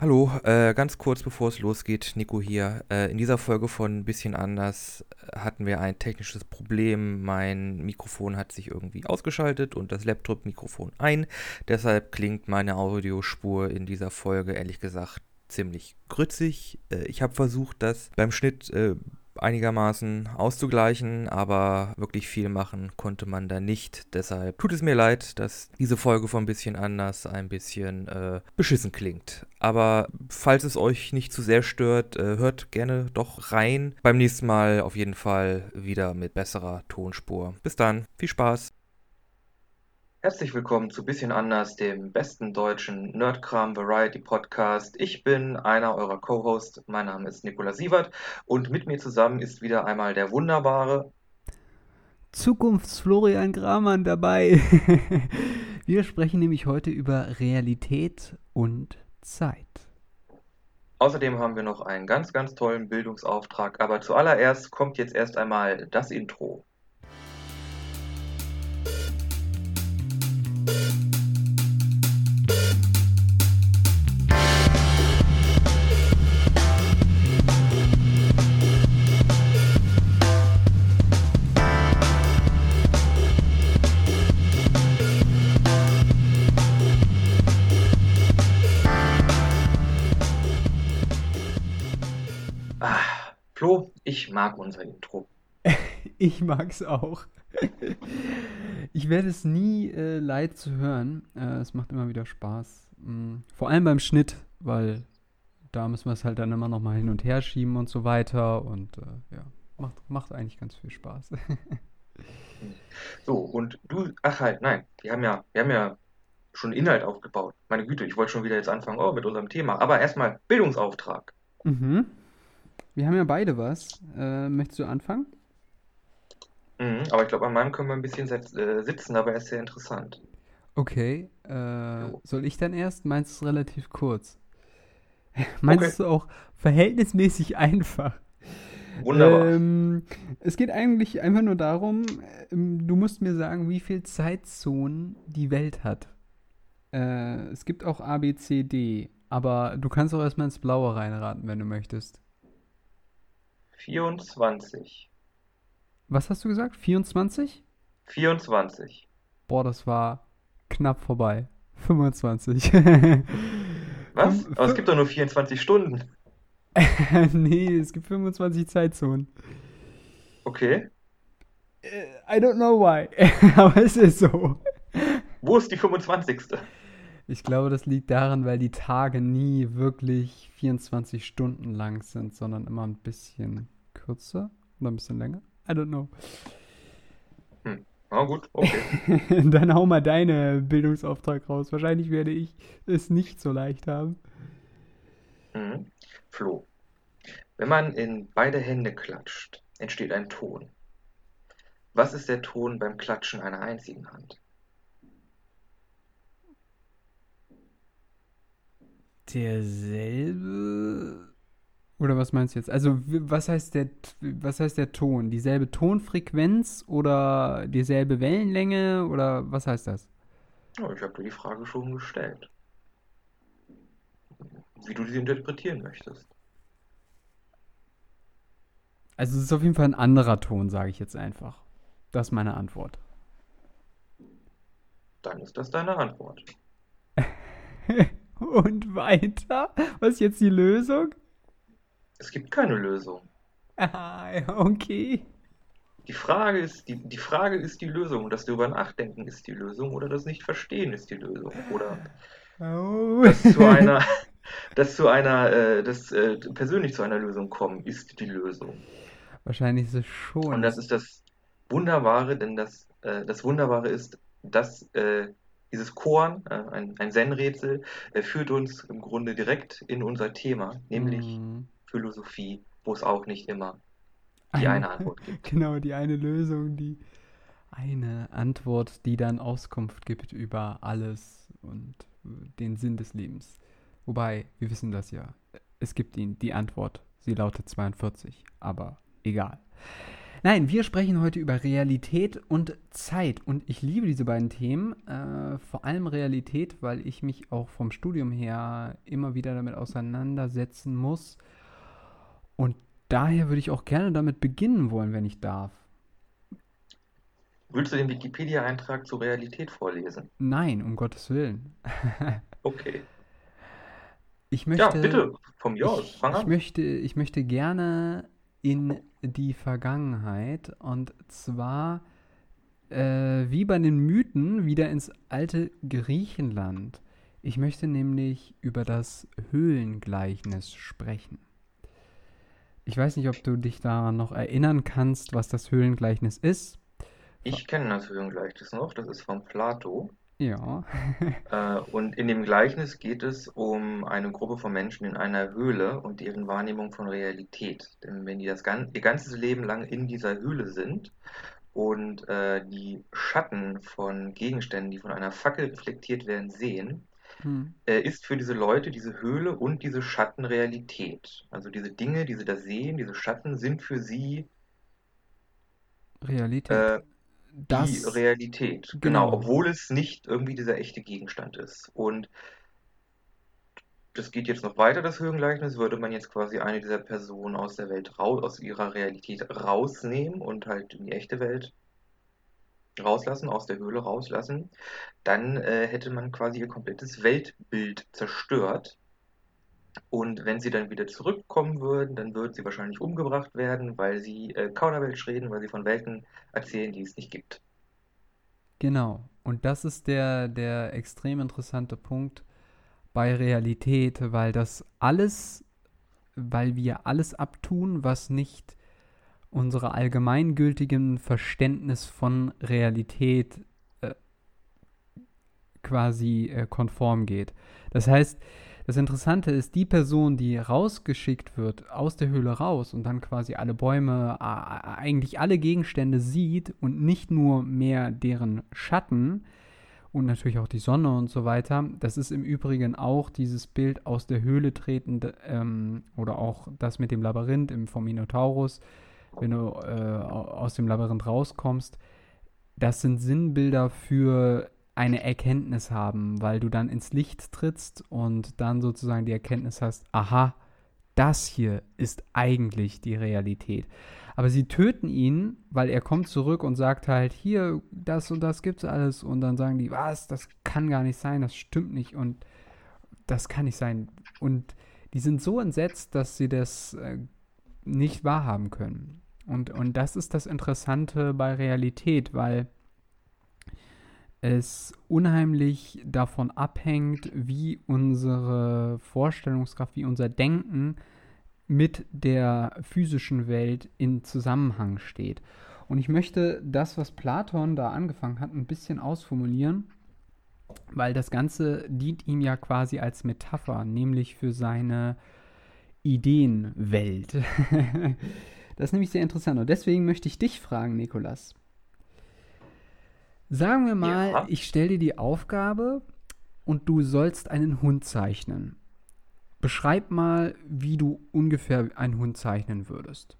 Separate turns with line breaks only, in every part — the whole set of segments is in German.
Hallo, äh, ganz kurz bevor es losgeht, Nico hier. Äh, in dieser Folge von Bisschen anders äh, hatten wir ein technisches Problem. Mein Mikrofon hat sich irgendwie ausgeschaltet und das Laptop-Mikrofon ein. Deshalb klingt meine Audiospur in dieser Folge ehrlich gesagt ziemlich grützig. Äh, ich habe versucht, das beim Schnitt äh, einigermaßen auszugleichen, aber wirklich viel machen konnte man da nicht. Deshalb tut es mir leid, dass diese Folge von ein bisschen anders ein bisschen äh, beschissen klingt. Aber falls es euch nicht zu sehr stört, äh, hört gerne doch rein. Beim nächsten Mal auf jeden Fall wieder mit besserer Tonspur. Bis dann, viel Spaß!
Herzlich willkommen zu Bisschen anders, dem besten deutschen Nerdkram Variety Podcast. Ich bin einer eurer Co-Hosts. Mein Name ist Nikola Sievert und mit mir zusammen ist wieder einmal der wunderbare
Zukunftsflorian Gramann dabei. Wir sprechen nämlich heute über Realität und Zeit.
Außerdem haben wir noch einen ganz, ganz tollen Bildungsauftrag. Aber zuallererst kommt jetzt erst einmal das Intro. Flo, ich mag unser Intro.
ich mag's auch. ich werde es nie äh, leid zu hören. Äh, es macht immer wieder Spaß. Mhm. Vor allem beim Schnitt, weil da müssen wir es halt dann immer noch mal hin und her schieben und so weiter. Und äh, ja, macht, macht eigentlich ganz viel Spaß.
so, und du, ach halt, nein, wir haben ja, wir haben ja schon Inhalt aufgebaut. Meine Güte, ich wollte schon wieder jetzt anfangen oh, mit unserem Thema. Aber erstmal Bildungsauftrag.
Mhm. Wir haben ja beide was. Äh, möchtest du anfangen?
Mhm, aber ich glaube, an meinem können wir ein bisschen äh, sitzen, aber er ist sehr interessant.
Okay. Äh, soll ich dann erst? Meinst du es relativ kurz? Meinst okay. du auch verhältnismäßig einfach?
Wunderbar.
Ähm, es geht eigentlich einfach nur darum, ähm, du musst mir sagen, wie viele Zeitzonen die Welt hat. Äh, es gibt auch A, B, C, D, aber du kannst auch erstmal ins Blaue reinraten, wenn du möchtest.
24.
Was hast du gesagt? 24?
24.
Boah, das war knapp vorbei. 25.
Was? Aber es gibt doch nur 24 Stunden.
nee, es gibt 25 Zeitzonen.
Okay.
Äh, I don't know why. Aber es ist so.
Wo ist die 25.
Ich glaube, das liegt daran, weil die Tage nie wirklich 24 Stunden lang sind, sondern immer ein bisschen kürzer oder ein bisschen länger. I don't know.
Hm. Na gut, okay.
Dann hau mal deine Bildungsauftrag raus. Wahrscheinlich werde ich es nicht so leicht haben.
Mhm. Flo, wenn man in beide Hände klatscht, entsteht ein Ton. Was ist der Ton beim Klatschen einer einzigen Hand?
derselbe. Oder was meinst du jetzt? Also, was heißt der, was heißt der Ton? Dieselbe Tonfrequenz oder dieselbe Wellenlänge oder was heißt das?
Oh, ich habe dir die Frage schon gestellt. Wie du sie interpretieren möchtest.
Also, es ist auf jeden Fall ein anderer Ton, sage ich jetzt einfach. Das ist meine Antwort.
Dann ist das deine Antwort.
Und weiter? Was ist jetzt die Lösung?
Es gibt keine Lösung.
Ah, okay.
Die Frage ist, die, die Frage ist die Lösung. Das darüber nachdenken ist die Lösung oder das Nicht-Verstehen ist die Lösung. Oder oh. das zu einer, das zu einer, äh, das äh, persönlich zu einer Lösung kommen, ist die Lösung.
Wahrscheinlich ist es schon.
Und das ist das Wunderbare, denn das, äh, das Wunderbare ist, dass äh, dieses Korn, äh, ein, ein Zen-Rätsel, führt uns im Grunde direkt in unser Thema, nämlich mm. Philosophie, wo es auch nicht immer die eine, eine Antwort gibt.
Genau, die eine Lösung, die eine Antwort, die dann Auskunft gibt über alles und den Sinn des Lebens. Wobei, wir wissen das ja. Es gibt ihn die Antwort. Sie lautet 42, aber egal. Nein, wir sprechen heute über Realität und Zeit. Und ich liebe diese beiden Themen. Äh, vor allem Realität, weil ich mich auch vom Studium her immer wieder damit auseinandersetzen muss. Und daher würde ich auch gerne damit beginnen wollen, wenn ich darf.
Willst du den Wikipedia-Eintrag zur Realität vorlesen?
Nein, um Gottes Willen.
Okay.
Ich möchte,
Ja, bitte, von mir aus,
ich,
fang
ich
an.
möchte, ich möchte gerne in die Vergangenheit und zwar äh, wie bei den Mythen wieder ins alte Griechenland. Ich möchte nämlich über das Höhlengleichnis sprechen. Ich weiß nicht, ob du dich daran noch erinnern kannst, was das Höhlengleichnis ist.
Ich kenne das Höhlengleichnis noch, das ist von Plato.
Ja,
Äh, und in dem Gleichnis geht es um eine Gruppe von Menschen in einer Höhle und deren Wahrnehmung von Realität. Denn wenn die das gan ihr ganzes Leben lang in dieser Höhle sind und äh, die Schatten von Gegenständen, die von einer Fackel reflektiert werden, sehen,
hm.
äh, ist für diese Leute diese Höhle und diese Schatten Realität. Also diese Dinge, die sie da sehen, diese Schatten sind für sie
Realität.
äh, die
Das,
Realität.
genau.
Genau, obwohl es nicht irgendwie dieser echte Gegenstand ist. Und das geht jetzt noch weiter, das Höhengleichnis, würde man jetzt quasi eine dieser Personen aus der Welt raus, aus ihrer Realität rausnehmen und halt in die echte Welt rauslassen, aus der Höhle rauslassen, dann äh, hätte man quasi ihr komplettes Weltbild zerstört. Und wenn sie dann wieder zurückkommen würden, dann würden sie wahrscheinlich umgebracht werden, weil sie äh, Kauderwelsch reden, weil sie von Welten erzählen, die es nicht gibt.
Genau. Und das ist der, der extrem interessante Punkt bei Realität, weil das alles, weil wir alles abtun, was nicht unsere allgemeingültigen Verständnis von Realität äh, quasi äh, konform geht. Das heißt, das Interessante ist, die Person, die rausgeschickt wird, aus der Höhle raus und dann quasi alle Bäume, a- eigentlich alle Gegenstände sieht und nicht nur mehr deren Schatten und natürlich auch die Sonne und so weiter. Das ist im Übrigen auch dieses Bild aus der Höhle tretend ähm, oder auch das mit dem Labyrinth im, vom Minotaurus, wenn du äh, au- aus dem Labyrinth rauskommst. Das sind Sinnbilder für eine Erkenntnis haben, weil du dann ins Licht trittst und dann sozusagen die Erkenntnis hast, aha, das hier ist eigentlich die Realität. Aber sie töten ihn, weil er kommt zurück und sagt halt, hier, das und das gibt's alles. Und dann sagen die, was, das kann gar nicht sein, das stimmt nicht und das kann nicht sein. Und die sind so entsetzt, dass sie das äh, nicht wahrhaben können. Und, und das ist das Interessante bei Realität, weil es unheimlich davon abhängt, wie unsere Vorstellungskraft, wie unser Denken mit der physischen Welt in Zusammenhang steht. Und ich möchte das, was Platon da angefangen hat, ein bisschen ausformulieren, weil das Ganze dient ihm ja quasi als Metapher, nämlich für seine Ideenwelt. das ist nämlich sehr interessant. Und deswegen möchte ich dich fragen, Nikolas. Sagen wir mal,
Ja.
ich stelle dir die Aufgabe und du sollst einen Hund zeichnen. Beschreib mal, wie du ungefähr einen Hund zeichnen würdest.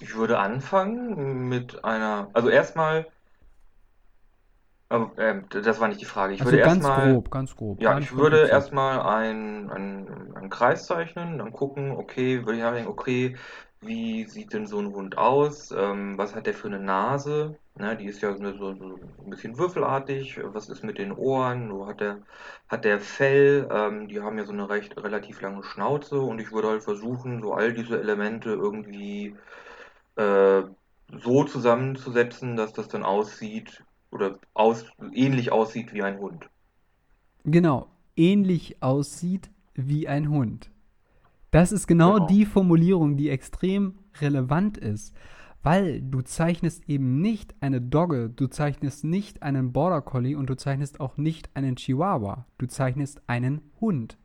Ich würde anfangen mit einer, also erstmal, ähm, ähm, das war nicht die Frage. Ich
Also
würde
ganz
erstmal,
grob, ganz grob.
ja,
gar
ich würde erstmal einen, einen, einen Kreis zeichnen, dann gucken, okay, würde ich nachdenken, okay, wie sieht denn so ein Hund aus? Ähm, was hat der für eine Nase? Ne, die ist ja so, so, ein bisschen würfelartig. Was ist mit den Ohren? So hat der, hat der Fell? Ähm, die haben ja so eine recht relativ lange Schnauze und ich würde halt versuchen, so all diese Elemente irgendwie äh, so zusammenzusetzen, dass das dann aussieht oder aus, ähnlich aussieht wie ein Hund.
Genau, ähnlich aussieht wie ein Hund. Das ist genau,
Genau.
die Formulierung, die extrem relevant ist, weil du zeichnest eben nicht eine Dogge, du zeichnest nicht einen Border Collie und du zeichnest auch nicht einen Chihuahua, du zeichnest einen Hund.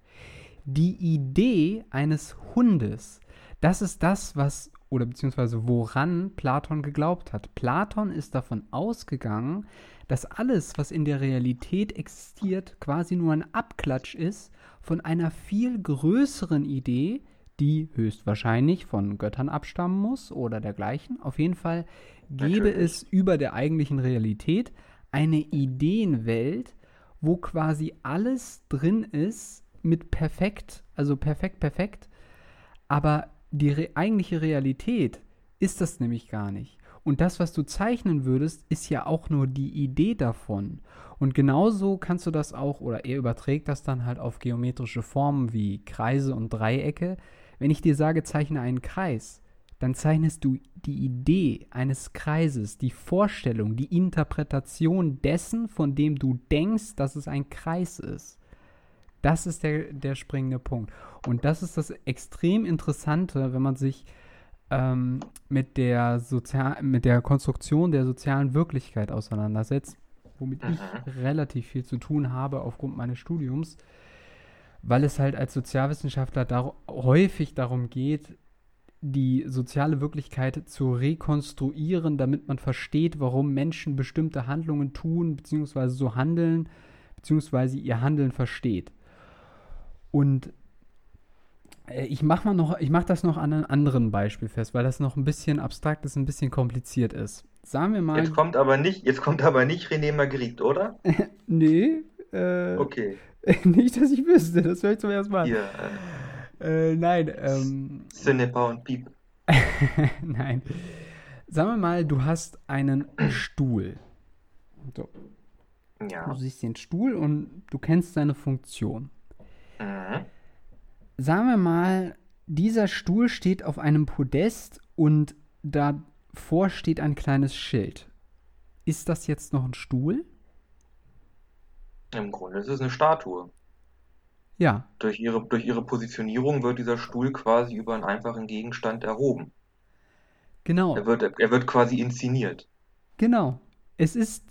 Die Idee eines Hundes, das ist das, was oder beziehungsweise woran Platon geglaubt hat. Platon ist davon ausgegangen, dass alles, was in der Realität existiert, quasi nur ein Abklatsch ist von einer viel größeren Idee, die höchstwahrscheinlich von Göttern abstammen muss oder dergleichen. Auf jeden Fall gäbe
Natürlich.
es über der eigentlichen Realität eine Ideenwelt, wo quasi alles drin ist mit perfekt, also perfekt, perfekt. Aber die re eigentliche Realität ist das nämlich gar nicht. Und das, was du zeichnen würdest, ist ja auch nur die Idee davon. Und genauso kannst du das auch, oder er überträgt das dann halt auf geometrische Formen wie Kreise und Dreiecke. Wenn ich dir sage, zeichne einen Kreis, dann zeichnest du die Idee eines Kreises, die Vorstellung, die Interpretation dessen, von dem du denkst, dass es ein Kreis ist. Das ist der, der springende Punkt. Und das ist das extrem Interessante, wenn man sich ähm, mit, der Sozial mit der Konstruktion der sozialen Wirklichkeit auseinandersetzt, womit ich
Mhm.
relativ viel zu tun habe aufgrund meines Studiums, weil es halt als Sozialwissenschaftler dar häufig darum geht, die soziale Wirklichkeit zu rekonstruieren, damit man versteht, warum Menschen bestimmte Handlungen tun, beziehungsweise so handeln, beziehungsweise ihr Handeln versteht. Und äh, ich mache mal noch, ich mache das noch an einem anderen Beispiel fest, weil das noch ein bisschen abstrakt ist, ein bisschen kompliziert ist. Sagen wir mal,
Jetzt kommt aber nicht, jetzt kommt aber nicht René Magritte, oder?
nee, äh,
Okay.
nicht, dass ich wüsste, das höre ich zum ersten Mal.
Äh,
Äh, nein, ähm,
Cinepa und Piep.
nein. Sagen wir mal, du hast einen Stuhl. So,
Ja.
du siehst den Stuhl und du kennst seine Funktion.
Mhm.
Sagen wir mal, dieser Stuhl steht auf einem Podest und davor steht ein kleines Schild. Ist das jetzt noch ein Stuhl?
Im Grunde ist es eine Statue.
Ja,
Durch ihre, durch ihre Positionierung wird dieser Stuhl quasi über einen einfachen Gegenstand erhoben.
genau.
Er wird, er wird quasi inszeniert.
Genau. Es ist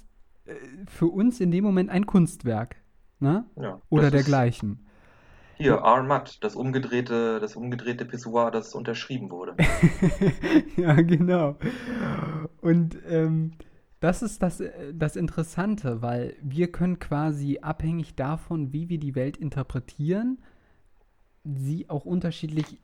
äh, für uns in dem Moment ein Kunstwerk. Ne?
Ja.
Oder
Das ist hier Armat, das umgedrehte, das umgedrehte Pissoir, das unterschrieben wurde.
ja, genau. Und ähm, das ist das, äh, das Interessante, weil wir können quasi abhängig davon, wie wir die Welt interpretieren, sie auch unterschiedlich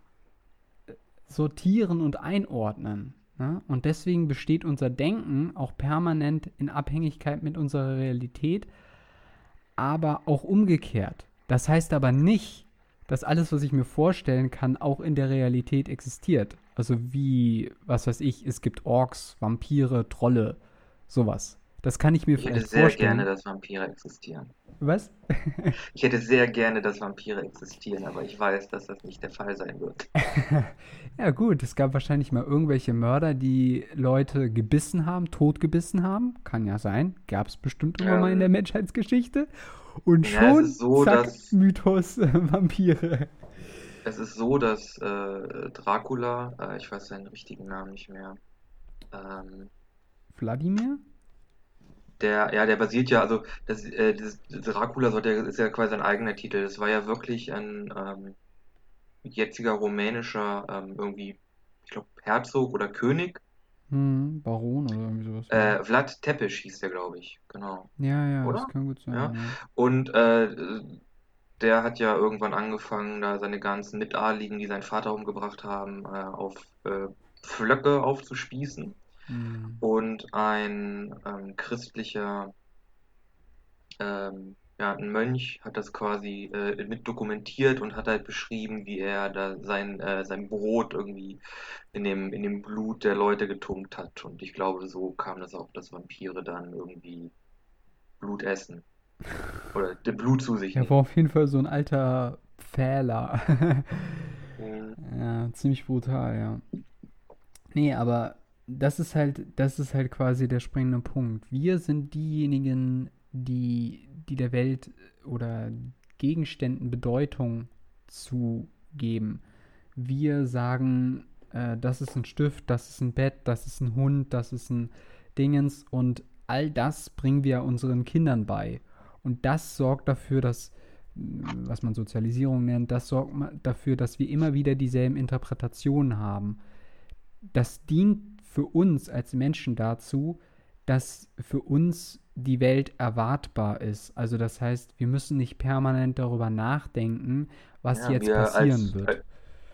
äh, sortieren und einordnen. Ne? Und deswegen besteht unser Denken auch permanent in Abhängigkeit mit unserer Realität, aber auch umgekehrt. Das heißt aber nicht, dass alles, was ich mir vorstellen kann, auch in der Realität existiert. Also wie, was weiß ich, es gibt Orks, Vampire, Trolle, sowas. Das kann ich mir
Ich hätte
vielleicht
sehr
vorstellen.
gerne, dass Vampire existieren.
Was?
Ich hätte sehr gerne, dass Vampire existieren, aber ich weiß, dass das nicht der Fall sein wird.
Ja gut, es gab wahrscheinlich mal irgendwelche Mörder, die Leute gebissen haben, totgebissen haben. Kann ja sein. Gab es bestimmt immer mal in
Ähm.
der Menschheitsgeschichte. Und
Ja, es
schon,
ist so,
zack,
dass-
Mythos äh, Vampire.
Es ist so, dass äh, Dracula, äh, ich weiß seinen richtigen Namen nicht mehr, ähm,
Wladimir?
der, ja, der basiert ja, also das, äh, dieses Dracula so, der ist ja quasi sein eigener Titel. Das war ja wirklich ein ähm, jetziger rumänischer ähm, irgendwie, ich glaube, Herzog oder König.
Hm, Baron oder irgendwie sowas.
Äh, Vlad Tepes hieß der, glaube ich. Genau.
ja, ja,
oder?
das kann gut sein.
Ja.
Ja.
Und äh, der hat ja irgendwann angefangen, da seine ganzen Mitadligen, die seinen Vater umgebracht haben, äh, auf äh, Pflöcke aufzuspießen.
Hm.
Und ein ähm, christlicher, ähm, ja, ein Mönch hat das quasi äh, mit dokumentiert und hat halt beschrieben, wie er da sein, äh, sein Brot irgendwie in dem, in dem Blut der Leute getunkt hat. Und ich glaube, so kam das auch, dass Vampire dann irgendwie Blut essen. Oder das Blut zu sich
Er war auf jeden Fall so ein alter Pfähler.
Mhm.
Ja, ziemlich brutal, ja. Nee, aber das ist halt, das ist halt quasi der springende Punkt. Wir sind diejenigen, die, die der Welt oder Gegenständen Bedeutung zugeben. Wir sagen, äh, das ist ein Stift, das ist ein Bett, das ist ein Hund, das ist ein Dingens und all das bringen wir unseren Kindern bei. Und das sorgt dafür, dass was man Sozialisierung nennt, das sorgt dafür, dass wir immer wieder dieselben Interpretationen haben. Das dient für uns als Menschen dazu, dass für uns die Welt erwartbar ist. Also das heißt, wir müssen nicht permanent darüber nachdenken, was
Ja,
jetzt passieren
als,
wird.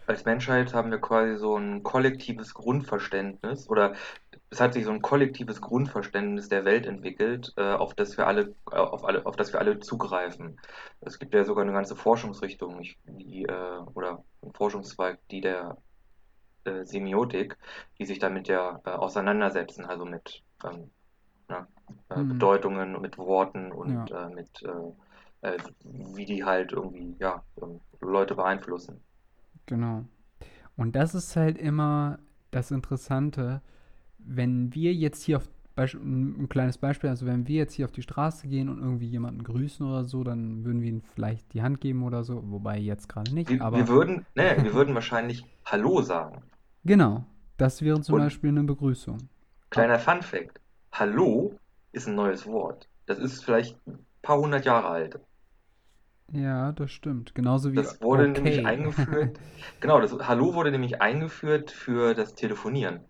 Als, Menschheit haben wir quasi so ein kollektives Grundverständnis oder es hat sich so ein kollektives Grundverständnis der Welt entwickelt, äh, auf das wir alle, äh, auf alle, auf das wir alle zugreifen. Es gibt ja sogar eine ganze Forschungsrichtung, die, äh, oder ein Forschungszweig, die der Semiotik, die sich damit ja auseinandersetzen, also mit ähm, äh,
Hm.
Bedeutungen, mit Worten und
Ja.
äh, mit äh, äh, wie die halt irgendwie ja, ähm, Leute beeinflussen.
Genau. Und das ist halt immer das Interessante, wenn wir jetzt hier auf Beisp ein ein kleines Beispiel, also wenn wir jetzt hier auf die Straße gehen und irgendwie jemanden grüßen oder so, dann würden wir ihm vielleicht die Hand geben oder so, wobei jetzt gerade nicht,
Wir,
aber
wir würden, ne, wir würden wahrscheinlich Hallo sagen.
genau, das wäre zum
Und
Beispiel eine Begrüßung.
kleiner Fun Fact: Hallo ist ein neues Wort. Das ist vielleicht ein paar hundert Jahre alt.
Ja, das stimmt. Genauso wie
Das wurde nämlich
okay.
eingeführt, genau, das Hallo wurde nämlich eingeführt für das Telefonieren.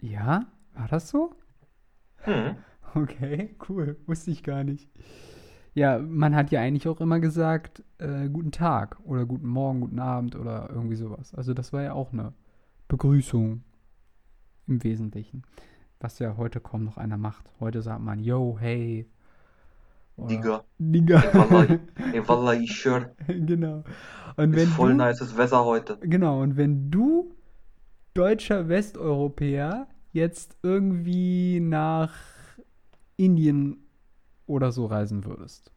Ja, war das so?
Hm.
Okay, cool. Wusste ich gar nicht. Ja, man hat ja eigentlich auch immer gesagt, äh, guten Tag oder guten Morgen, guten Abend oder irgendwie sowas. Also das war ja auch eine Begrüßung im Wesentlichen. Was ja heute kaum noch einer macht. Heute sagt man, yo, hey. Oder
Digga,
Digga.
ey Wallah, ich schwör,
Genau. Und
ist
wenn
voll
du,
nices Wetter heute.
genau, und wenn du deutscher Westeuropäer jetzt irgendwie nach Indien oder so reisen würdest,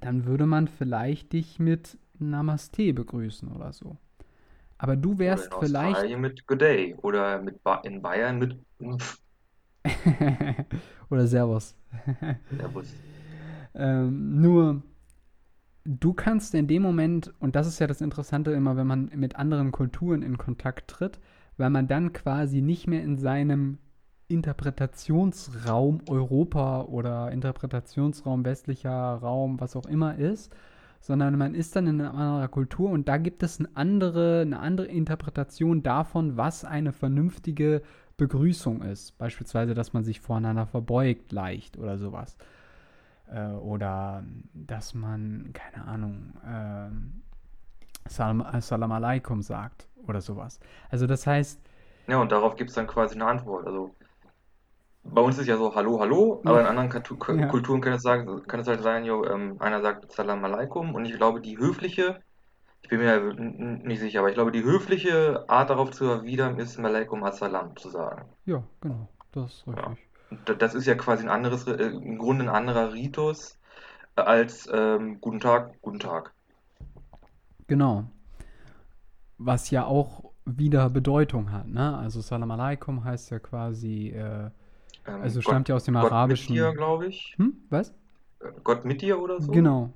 dann würde man vielleicht dich mit Namaste begrüßen oder so. Aber du
Oder
wärst
in
vielleicht
Australien mit Good Day oder mit ba in Bayern mit
oder Servus.
Servus.
Ähm, nur, du kannst in dem Moment, und das ist ja das Interessante immer, wenn man mit anderen Kulturen in Kontakt tritt, weil man dann quasi nicht mehr in seinem Interpretationsraum Europa oder Interpretationsraum westlicher Raum, was auch immer ist, sondern man ist dann in einer anderen Kultur und da gibt es eine andere, eine andere Interpretation davon, was eine vernünftige Begrüßung ist. Beispielsweise, dass man sich voreinander verbeugt leicht oder sowas. Äh, oder dass man, keine Ahnung, ähm, Salam, Salam alaikum sagt oder sowas. Also das heißt,
Ja, und darauf gibt es dann quasi eine Antwort. Also bei uns ist ja so Hallo, Hallo, aber in anderen Katu- K-
Ja.
Kulturen kann es sagen, kann es halt sein, jo, ähm, einer sagt Salam alaikum und ich glaube, die höfliche, ich bin mir nicht sicher, aber ich glaube, die höfliche Art darauf zu erwidern ist Malaikum Assalam zu sagen.
ja, genau, das ist
Ja.
richtig.
Da- das ist ja quasi ein anderes, äh, im Grunde ein anderer Ritus äh, als ähm, Guten Tag, Guten Tag.
Genau. Was ja auch wieder Bedeutung hat, ne? Also Salam alaikum heißt ja quasi, äh,
Ähm,
also
Gott,
stammt ja aus dem
Gott mit
Arabischen.
dir, glaube ich.
Hm, was?
Äh, Gott mit dir oder so?
Genau,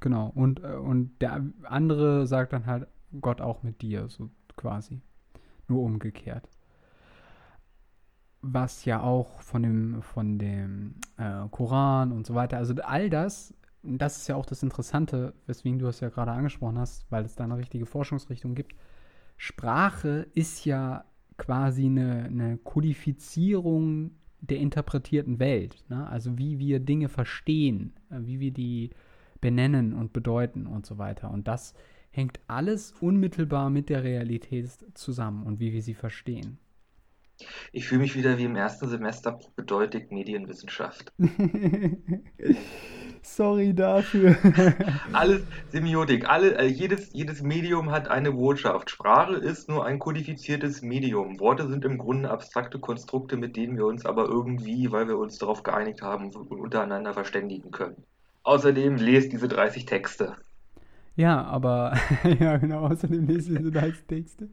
genau. Und, äh, und der andere sagt dann halt Gott auch mit dir, so quasi. Nur umgekehrt. Was ja auch von dem, von dem äh, Koran und so weiter, also all das, das ist ja auch das Interessante, weswegen du es ja gerade angesprochen hast, weil es da eine richtige Forschungsrichtung gibt. Sprache ist ja quasi eine, eine Kodifizierung der interpretierten Welt. Ne? Also wie wir Dinge verstehen, äh, wie wir die benennen und bedeuten und so weiter. Und das hängt alles unmittelbar mit der Realität zusammen und wie wir sie verstehen.
Ich fühle mich wieder wie im ersten Semester bedeutet Medienwissenschaft.
Sorry dafür.
Alles Semiotik, alle, äh, jedes, jedes Medium hat eine Botschaft. Sprache ist nur ein kodifiziertes Medium. Worte sind im Grunde abstrakte Konstrukte, mit denen wir uns aber irgendwie, weil wir uns darauf geeinigt haben, untereinander verständigen können. Außerdem lest diese 30 Texte.
Ja, aber, ja, genau, außerdem lese ich so als Texte.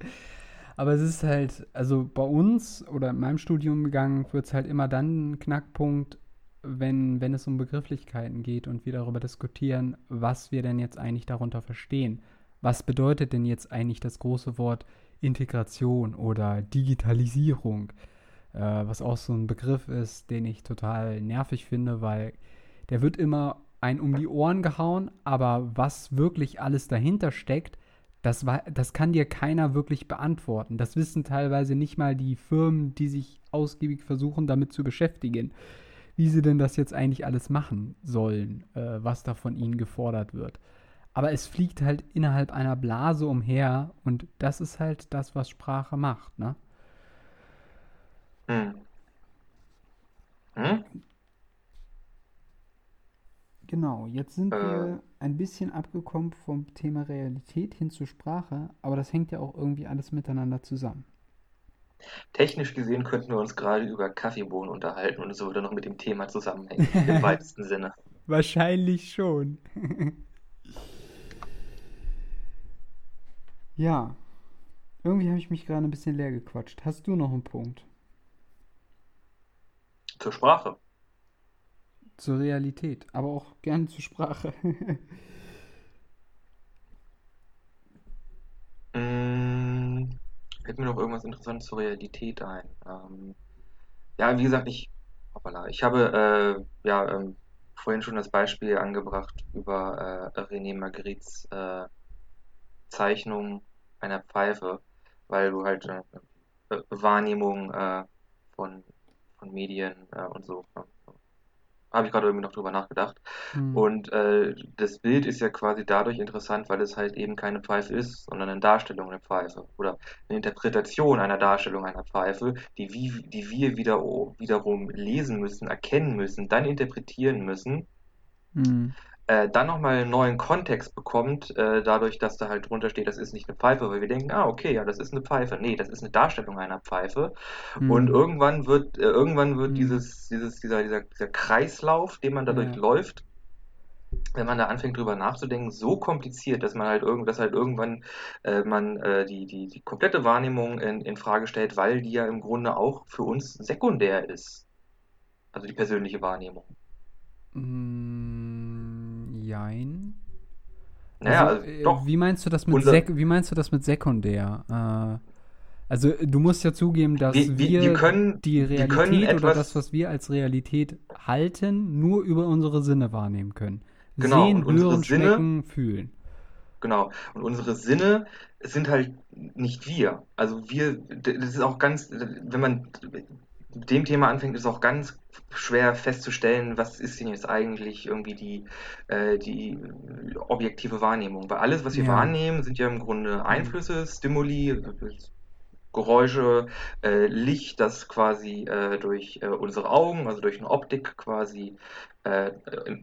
Aber es ist halt, also bei uns oder in meinem Studiumgang wird es halt immer dann ein Knackpunkt, wenn, wenn es um Begrifflichkeiten geht und wir darüber diskutieren, was wir denn jetzt eigentlich darunter verstehen. Was bedeutet denn jetzt eigentlich das große Wort Integration oder Digitalisierung? Äh, was auch so ein Begriff ist, den ich total nervig finde, weil der wird immer ein um die Ohren gehauen, aber was wirklich alles dahinter steckt, das, war, das kann dir keiner wirklich beantworten. Das wissen teilweise nicht mal die Firmen, die sich ausgiebig versuchen, damit zu beschäftigen, wie sie denn das jetzt eigentlich alles machen sollen, äh, was da von ihnen gefordert wird. aber es fliegt halt innerhalb einer Blase umher und das ist halt das, was Sprache macht, ne?
Hm. Hm?
Genau, jetzt sind
Äh.
wir ein bisschen abgekommen vom Thema Realität hin zur Sprache, aber das hängt ja auch irgendwie alles miteinander zusammen.
Technisch gesehen könnten wir uns gerade über Kaffeebohnen unterhalten und es würde noch mit dem Thema zusammenhängen, im weitesten Sinne.
Wahrscheinlich schon. ja, irgendwie habe ich mich gerade ein bisschen leer gequatscht. Hast du noch einen Punkt
Zur Sprache.
zur Realität, aber auch gerne zur Sprache?
fällt mir noch irgendwas Interessantes zur Realität ein. Ähm, ja, wie gesagt, ich, hoppala, ich habe äh, ja ähm, vorhin schon das Beispiel angebracht über äh, René Magrittes äh, Zeichnung einer Pfeife, weil du halt äh, Wahrnehmung äh, von, von Medien äh, und so. Habe ich gerade irgendwie noch drüber nachgedacht.
Hm.
Und äh, das Bild ist ja quasi dadurch interessant, weil es halt eben keine Pfeife ist, sondern eine Darstellung einer Pfeife oder eine Interpretation einer Darstellung einer Pfeife, die, wie, die wir wieder, wiederum lesen müssen, erkennen müssen, dann interpretieren müssen,
Hm.
Äh, dann nochmal einen neuen Kontext bekommt, äh, dadurch, dass da halt drunter steht, das ist nicht eine Pfeife, weil wir denken, ah, okay, ja, das ist eine Pfeife. Nee, das ist eine Darstellung einer Pfeife. Und
Hm.
irgendwann wird, äh, irgendwann wird
Hm.
dieses, dieses, dieser, dieser, dieser Kreislauf, den man dadurch
Ja.
läuft, wenn man da anfängt drüber nachzudenken, so kompliziert, dass man halt irgend, dass halt irgendwann äh, man äh, die, die, die komplette Wahrnehmung in, in Frage stellt, weil die ja im Grunde auch für uns sekundär ist. Also die persönliche Wahrnehmung.
Hm, jein.
Naja,
Also,
also,
äh,
doch.
wie meinst du das mit Sek wie meinst du das mit sekundär? Äh, also du musst ja zugeben, dass
Wir, wir,
wir
können,
die Realität oder
etwas,
das, was wir als Realität halten, nur über unsere Sinne wahrnehmen können.
Genau,
Sehen,
und
hören,
Sinne-
schmecken, fühlen.
Genau. Und unsere Sinne sind halt nicht wir. Also wir, das ist auch ganz, wenn man mit dem Thema anfängt, ist es auch ganz schwer festzustellen, was ist denn jetzt eigentlich irgendwie die, äh, die objektive Wahrnehmung. Weil alles, was wir
Ja.
wahrnehmen, sind ja im Grunde Einflüsse, Stimuli, Geräusche, äh, Licht, das quasi äh, durch äh, unsere Augen, also durch eine Optik quasi äh,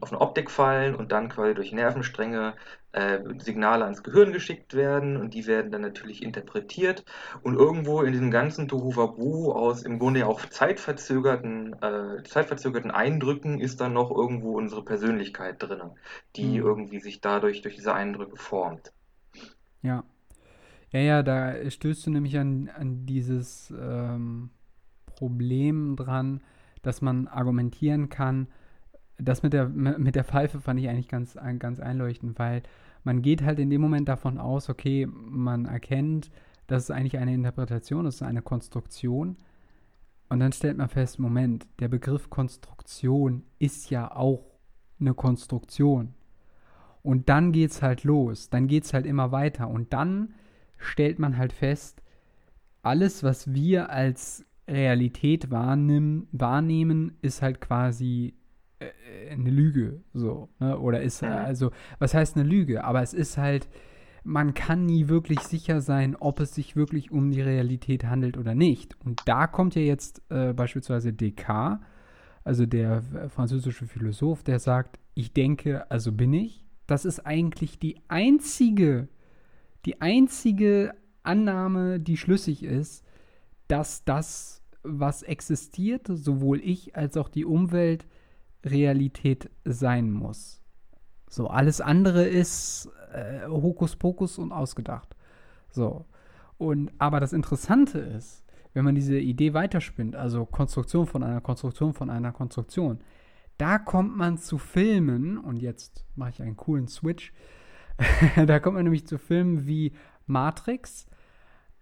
auf eine Optik fallen und dann quasi durch Nervenstränge äh, Signale ans Gehirn geschickt werden und die werden dann natürlich interpretiert und irgendwo in diesem ganzen Tohuwabohu aus im Grunde auch zeitverzögerten, äh, zeitverzögerten Eindrücken ist dann noch irgendwo unsere Persönlichkeit drin, die
Hm.
irgendwie sich dadurch durch diese Eindrücke formt.
Ja. Ja, ja, da stößt du nämlich an, an dieses ähm, Problem dran, dass man argumentieren kann. Das mit der, mit der Pfeife fand ich eigentlich ganz, ganz einleuchtend, weil man geht halt in dem Moment davon aus, okay, man erkennt, das ist eigentlich eine Interpretation, ist eine Konstruktion. Und dann stellt man fest, Moment, der Begriff Konstruktion ist ja auch eine Konstruktion. Und dann geht's halt los, dann geht's halt immer weiter. Und dann stellt man halt fest, alles, was wir als Realität wahrnehmen, wahrnehmen ist halt quasi äh, eine Lüge, so, ne? Oder ist, äh,
Mhm.
also, was heißt eine Lüge? Aber es ist halt, man kann nie wirklich sicher sein, ob es sich wirklich um die Realität handelt oder nicht. Und da kommt ja jetzt äh, beispielsweise Descartes, also der äh, französische Philosoph, der sagt, ich denke, also bin ich. Das ist eigentlich die einzige, die einzige Annahme, die schlüssig ist, dass das, was existiert, sowohl ich als auch die Umwelt, Realität sein muss. So, alles andere ist äh, Hokuspokus und ausgedacht. So. Und aber das Interessante ist, wenn man diese Idee weiterspinnt, also Konstruktion von einer Konstruktion von einer Konstruktion, da kommt man zu Filmen, und jetzt mache ich einen coolen Switch, da kommt man nämlich zu Filmen wie Matrix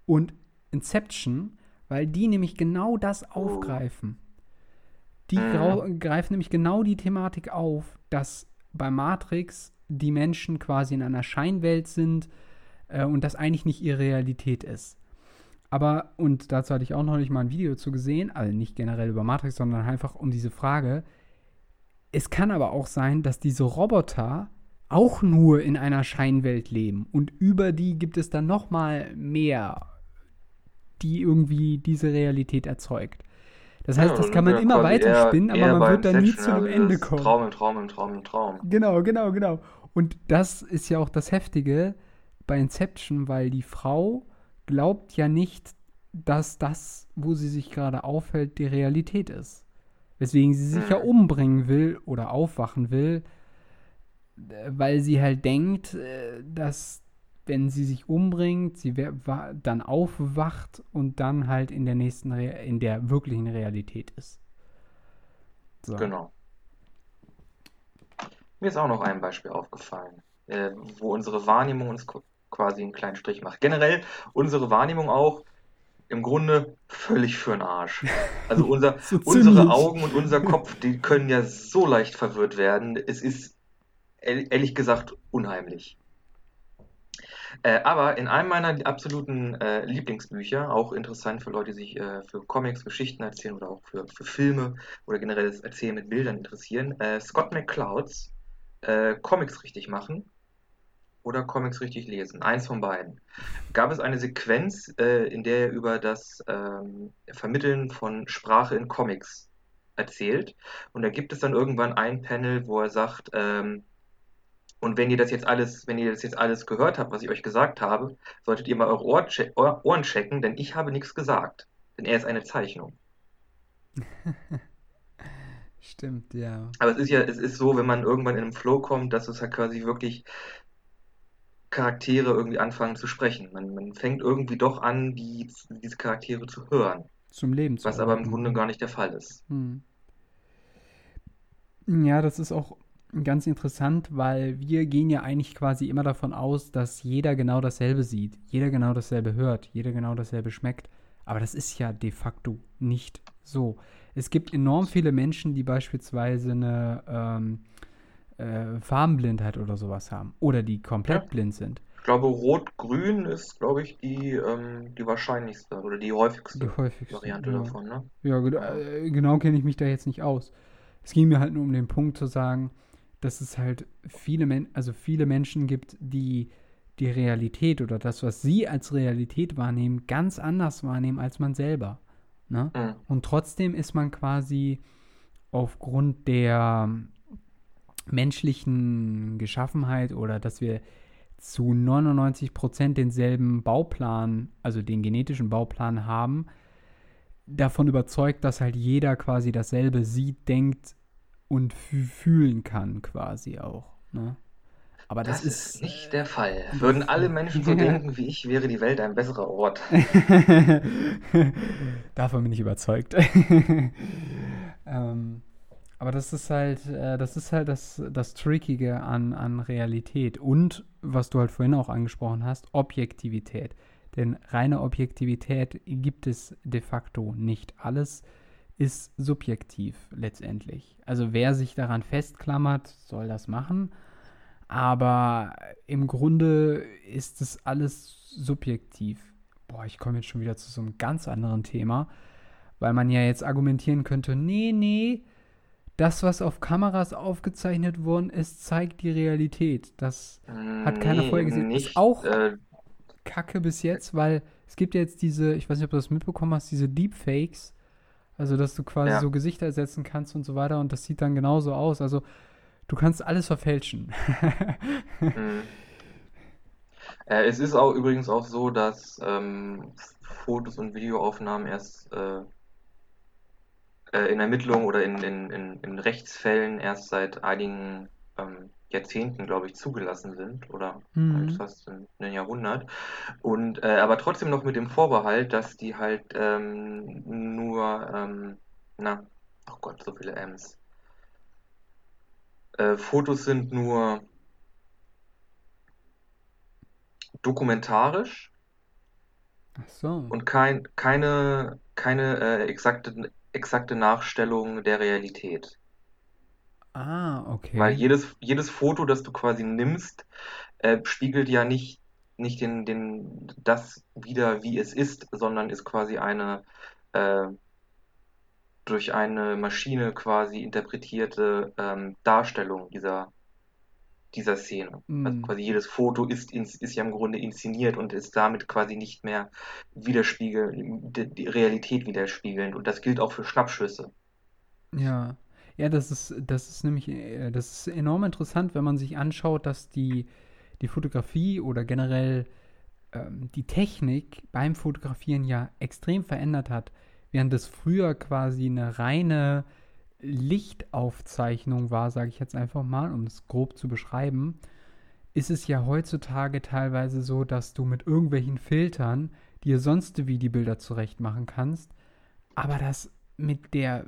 und Inception, weil die nämlich genau das aufgreifen. Die grau- greifen nämlich genau die Thematik auf, dass bei Matrix die Menschen quasi in einer Scheinwelt sind äh, und das eigentlich nicht ihre Realität ist. Aber, und dazu hatte ich auch noch nicht mal ein Video zu gesehen, also nicht generell über Matrix, sondern einfach um diese Frage. Es kann aber auch sein, dass diese Roboter auch nur in einer Scheinwelt leben und über die gibt es dann noch mal mehr, die irgendwie diese Realität erzeugt. Das heißt,
Ja,
das kann man immer weiter
eher-
spinnen, aber man wird dann nie zu einem
also
Ende kommen.
Traum im Traum im Traum im Traum.
Genau, genau, genau. Und das ist ja auch das Heftige bei Inception, weil die Frau glaubt ja nicht, dass das, wo sie sich gerade aufhält, die Realität ist. Weswegen sie sich ja
Mhm.
umbringen will oder aufwachen will, weil sie halt denkt, äh, dass wenn sie sich umbringt, sie dann aufwacht und dann halt in der nächsten, Re in der wirklichen Realität ist. So.
Genau. Mir ist auch noch ein Beispiel aufgefallen, äh, wo unsere Wahrnehmung uns qu- quasi einen kleinen Strich macht. Generell unsere Wahrnehmung auch im Grunde völlig für den Arsch. Also unser,
So
unsere. Augen und unser Kopf, die können ja so leicht verwirrt werden. Es ist ehrlich gesagt unheimlich. Äh, aber in einem meiner absoluten äh, Lieblingsbücher, auch interessant für Leute, die sich äh, für Comics, Geschichten erzählen oder auch für, für Filme oder generell das Erzählen mit Bildern interessieren, äh, Scott McClouds äh, Comics richtig machen oder Comics richtig lesen. Eins von beiden. Gab es eine Sequenz, äh, in der er über das ähm, Vermitteln von Sprache in Comics erzählt. Und da gibt es dann irgendwann ein Panel, wo er sagt, ähm, und wenn ihr das jetzt alles, wenn ihr das jetzt alles gehört habt, was ich euch gesagt habe, solltet ihr mal eure Ohr che Ohr Ohren checken, denn ich habe nichts gesagt. Denn er ist eine Zeichnung.
Stimmt, ja.
Aber es ist ja, es ist so, wenn man irgendwann in einen Flow kommt, dass es halt quasi wirklich Charaktere irgendwie anfangen zu sprechen. Man, man fängt irgendwie doch an, die, diese Charaktere zu hören,
Zum Leben zu
was aber im. Grunde gar nicht der Fall ist.
Hm. Ja, das ist auch ganz interessant, weil wir gehen ja eigentlich quasi immer davon aus, dass jeder genau dasselbe sieht, jeder genau dasselbe hört, jeder genau dasselbe schmeckt. Aber das ist ja de facto nicht so. Es gibt enorm viele Menschen, die beispielsweise eine ähm, äh, Farbenblindheit oder sowas haben oder die komplett
Ja.
blind sind.
Ich glaube, Rot-Grün ist, glaube ich, die, ähm, die wahrscheinlichste oder die häufigste
Die häufigste.
Variante
ja.
davon, ne?
Ja, ge äh, genau kenne ich mich da jetzt nicht aus. Es ging mir halt nur um den Punkt zu sagen, dass es halt viele, Men also viele Menschen gibt, die die Realität oder das, was sie als Realität wahrnehmen, ganz anders wahrnehmen als man selber. Ne?
Mhm.
Und trotzdem ist man quasi aufgrund der menschlichen Geschaffenheit oder dass wir zu 99 Prozent denselben Bauplan, also den genetischen Bauplan haben, davon überzeugt, dass halt jeder quasi dasselbe sieht, denkt und fü- fühlen kann quasi auch. Ne? Aber das,
Das ist
ist
nicht der Fall. Würden alle Menschen so denken wie ich, wäre die Welt ein besserer Ort.
Davon bin ich überzeugt. ähm, aber das ist halt, äh, das ist halt das, das Trickige an, an Realität. Und, was du halt vorhin auch angesprochen hast, Objektivität. Denn reine Objektivität gibt es de facto nicht. Alles ist subjektiv letztendlich. Also wer sich daran festklammert, soll das machen. Aber im Grunde ist es alles subjektiv. Boah, ich komme jetzt schon wieder zu so einem ganz anderen Thema, weil man ja jetzt argumentieren könnte, nee, nee, das, was auf Kameras aufgezeichnet worden ist, zeigt die Realität. Das Hat keiner vorher gesehen. Ist
Nicht,
auch-
äh,
Kacke bis jetzt, weil es gibt ja jetzt diese, ich weiß nicht, ob du das mitbekommen hast, diese Deepfakes. Also, dass du quasi
Ja.
so Gesichter ersetzen kannst und so weiter und das sieht dann genauso aus. Also, du kannst alles verfälschen.
Mhm. Äh, es ist auch übrigens auch so, dass ähm, Fotos und Videoaufnahmen erst äh, äh, in Ermittlungen oder in, in, in, in Rechtsfällen erst seit einigen ähm, Jahrzehnten, glaube ich, zugelassen sind oder
Mhm.
halt fast ein, Jahrhundert. Und äh, aber trotzdem noch mit dem Vorbehalt, dass die halt ähm, nur, ähm, na, oh Gott, so viele M's. Äh, Fotos sind nur dokumentarisch
so.
und kein, keine, keine äh, exakte, exakte Nachstellung der Realität.
Ah, okay.
Weil jedes, jedes Foto, das du quasi nimmst, äh, spiegelt ja nicht, nicht den, den, das wieder, wie es ist, sondern ist quasi eine äh, durch eine Maschine quasi interpretierte ähm, Darstellung dieser, dieser Szene. Also
Mm.
quasi jedes Foto ist, ins- ist ja im Grunde inszeniert und ist damit quasi nicht mehr widerspiegel, die, die Realität widerspiegelnd. Und das gilt auch für Schnappschüsse.
Ja, ja, das ist, das ist nämlich, äh, das ist enorm interessant, wenn man sich anschaut, dass die, die Fotografie oder generell ähm, die Technik beim Fotografieren ja extrem verändert hat. Während es früher quasi eine reine Lichtaufzeichnung war, sage ich jetzt einfach mal, um es grob zu beschreiben, ist es ja heutzutage teilweise so, dass du mit irgendwelchen Filtern dir sonst wie die Bilder zurecht machen kannst, aber das mit der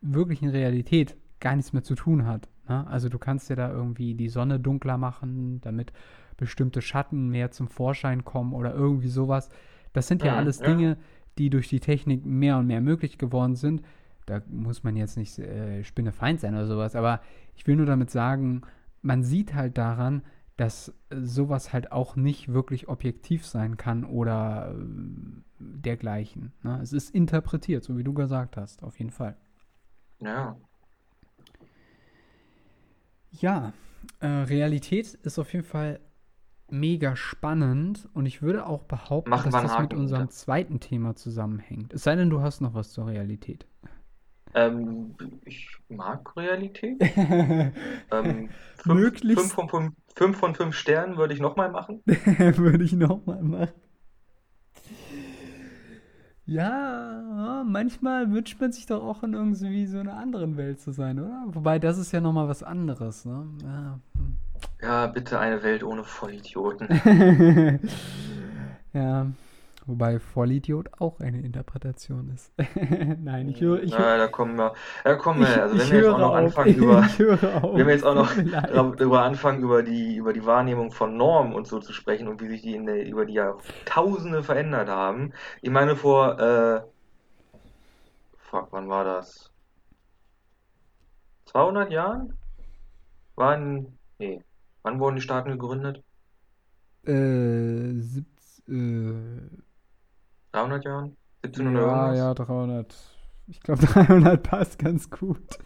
wirklichen Realität gar nichts mehr zu tun hat. Ne? Also du kannst ja da irgendwie die Sonne dunkler machen, damit bestimmte Schatten mehr zum Vorschein kommen oder irgendwie sowas. Das sind ja
Mhm,
alles
ja.
Dinge, die durch die Technik mehr und mehr möglich geworden sind. Da muss man jetzt nicht äh, Spinnefeind sein oder sowas, aber ich will nur damit sagen, man sieht halt daran, dass sowas halt auch nicht wirklich objektiv sein kann oder äh, dergleichen. Ne? Es ist interpretiert, so wie du gesagt hast, auf jeden Fall.
Ja.
Ja, äh, Realität ist auf jeden Fall mega spannend und ich würde auch behaupten,
Machen
dass das mit
Haken
unserem
hinter.
zweiten Thema zusammenhängt. Es sei denn, du hast noch was zur Realität.
Ähm, ich mag Realität. Ähm, fünf,
Möglichst.
fünf von fünf, fünf von fünf Sternen würde ich nochmal machen.
Würde ich nochmal machen. Ja, manchmal wünscht man sich doch auch in irgendwie so einer anderen Welt zu sein, oder? Wobei, das ist ja nochmal was anderes, ne? Ja. hm.
Ja, bitte eine Welt ohne Vollidioten.
Ja, wobei Vollidiot auch eine Interpretation ist. Nein, ich höre, ich
Ja,
höre,
da kommen wir, da kommen wir, also
ich
wenn wir jetzt auch noch
auf.
anfangen über,
Ich höre auf.
wenn wir jetzt auch noch darüber anfangen, über die, über die Wahrnehmung von Normen und so zu sprechen und wie sich die in der, über die Jahrtausende verändert haben. Ich meine, vor, äh, fuck, wann war das? 200 Jahren? Waren, nee, wann wurden die Staaten gegründet?
Äh, siebz, äh,
300 Jahren? 1700
ja,
irgendwas?
ja, 300. Ich glaube, 300 passt ganz gut.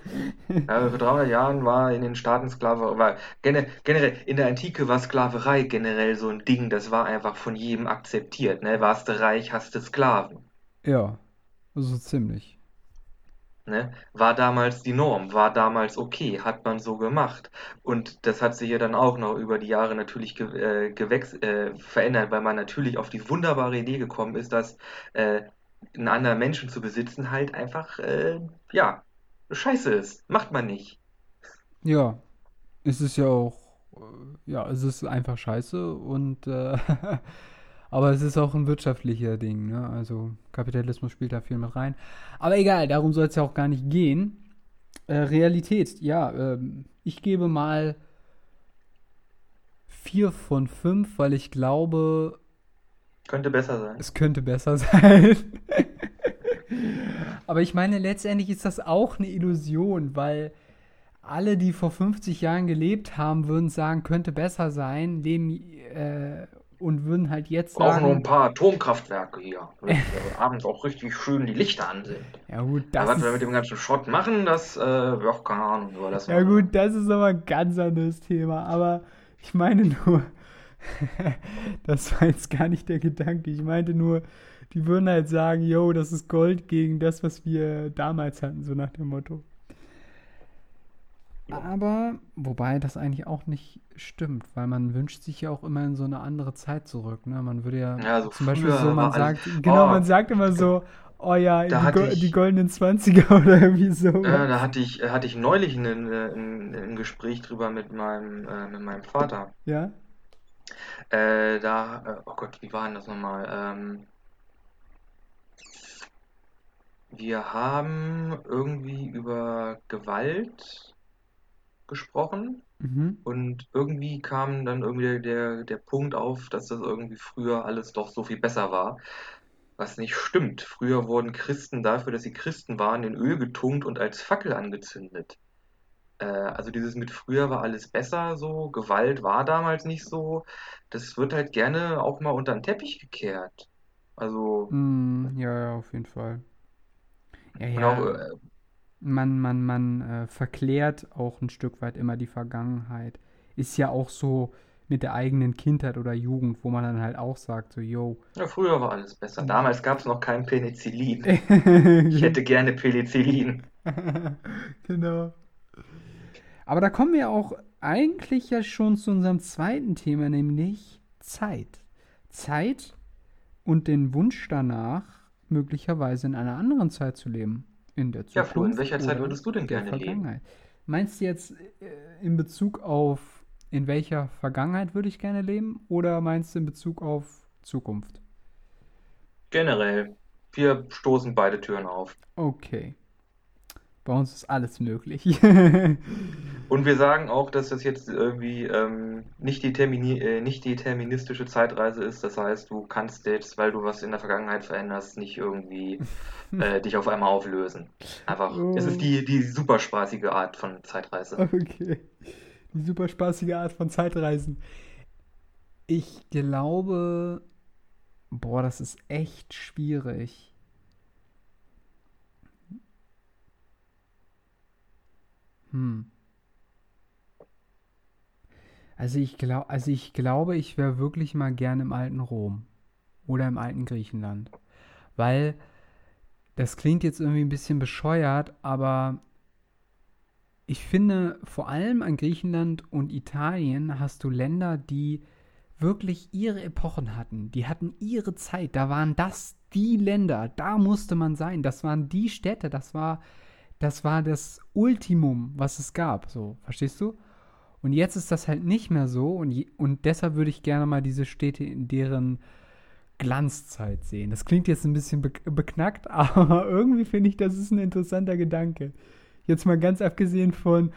Ja, vor 300 Jahren war in den Staaten Sklaverei, war gene- generell in der Antike war Sklaverei generell so ein Ding, das war einfach von jedem akzeptiert, ne? Warst du reich, hast du Sklaven,
Ja, so ziemlich.
Ne? War damals die Norm, war damals okay, hat man so gemacht. Und das hat sich ja dann auch noch über die Jahre natürlich ge äh, gewächs äh, verändert, weil man natürlich auf die wunderbare Idee gekommen ist, dass äh, einen anderen Menschen zu besitzen halt einfach, äh, ja, scheiße ist. Macht man nicht.
Ja, es ist ja auch, äh, ja, es ist einfach scheiße und, äh, aber es ist auch ein wirtschaftlicher Ding, ne? Also Kapitalismus spielt da viel mit rein. Aber egal, darum soll es ja auch gar nicht gehen. Äh, Realität, ja, ähm, ich gebe mal vier von fünf, weil ich glaube,
Könnte besser sein.
es könnte besser sein. Aber ich meine, letztendlich ist das auch eine Illusion, weil alle, die vor 50 Jahren gelebt haben, würden sagen, könnte besser sein, leben äh, und würden halt jetzt
Auch noch ein
sagen,
paar Atomkraftwerke hier, damit abends auch richtig schön die Lichter an sind.
ja gut, das
was wir mit dem ganzen Schrott machen, das, äh, ja, keine Ahnung, überlassen
ja
mal.
gut, das ist aber ein ganz anderes Thema. Aber ich meine nur, das war jetzt gar nicht der Gedanke. Ich meinte nur, die würden halt sagen, yo, das ist Gold gegen das, was wir damals hatten, so nach dem Motto. Aber, wobei das eigentlich auch nicht stimmt, weil man wünscht sich ja auch immer in so eine andere Zeit zurück. Ne? Man würde ja,
Ja, so
zum Beispiel so, man
war alles-
sagt, genau,
Oh,
man sagt immer so, oh ja, die, Go
ich-
die goldenen 20er oder irgendwie so.
Ja, da hatte ich, äh, hatte ich neulich ein, ein, ein Gespräch drüber mit meinem, äh, mit meinem Vater.
Ja?
Äh, da, äh, oh Gott, wie war denn das nochmal? Ähm, wir haben irgendwie über Gewalt gesprochen.
Mhm.
Und irgendwie kam dann irgendwie der, der Punkt auf, dass das irgendwie früher alles doch so viel besser war. Was nicht stimmt. Früher wurden Christen dafür, dass sie Christen waren, in Öl getunkt und als Fackel angezündet. Äh, also dieses mit früher war alles besser so, Gewalt war damals nicht so. Das wird halt gerne auch mal unter den Teppich gekehrt. Also,
Mm, ja, ja, auf jeden Fall. Ja, ja.
äh,
Man, man, man äh, verklärt auch ein Stück weit immer die Vergangenheit. ist ja auch so mit der eigenen Kindheit oder Jugend, wo man dann halt auch sagt, so, yo.
Ja, früher war alles besser. Damals gab es noch kein Penicillin. ich hätte gerne Penicillin.
genau. Aber da kommen wir auch eigentlich ja schon zu unserem zweiten Thema, nämlich Zeit. Zeit und den Wunsch danach, möglicherweise in einer anderen Zeit zu leben. In der Zukunft.
Ja, Flo, in welcher Zeit würdest du denn gerne leben?
Meinst du jetzt äh, in Bezug auf, in welcher Vergangenheit würde ich gerne leben? Oder meinst du in Bezug auf Zukunft?
Generell. Wir stoßen beide Türen auf.
Okay. Bei uns ist alles möglich.
Und wir sagen auch, dass das jetzt irgendwie ähm, nicht, die Termini äh, nicht die deterministische Zeitreise ist. Das heißt, du kannst jetzt, weil du was in der Vergangenheit veränderst, nicht irgendwie äh, dich auf einmal auflösen. Einfach, oh. es ist die, die super spaßige Art von Zeitreise.
Okay. Die super spaßige Art von Zeitreisen. Ich glaube, boah, das ist echt schwierig. Hm. Also ich, glaub, also ich glaube, ich wäre wirklich mal gern im alten Rom oder im alten Griechenland. Weil das klingt jetzt irgendwie ein bisschen bescheuert, aber ich finde, vor allem an Griechenland und Italien hast du Länder, die wirklich ihre Epochen hatten. Die hatten ihre Zeit. Da waren das die Länder. Da musste man sein. Das waren die Städte. Das war das war das Ultimum, was es gab. So, verstehst du? Und jetzt ist das halt nicht mehr so. Und, und deshalb würde ich gerne mal diese Städte in deren Glanzzeit sehen. Das klingt jetzt ein bisschen be beknackt, aber irgendwie finde ich, das ist ein interessanter Gedanke. Jetzt mal ganz abgesehen von,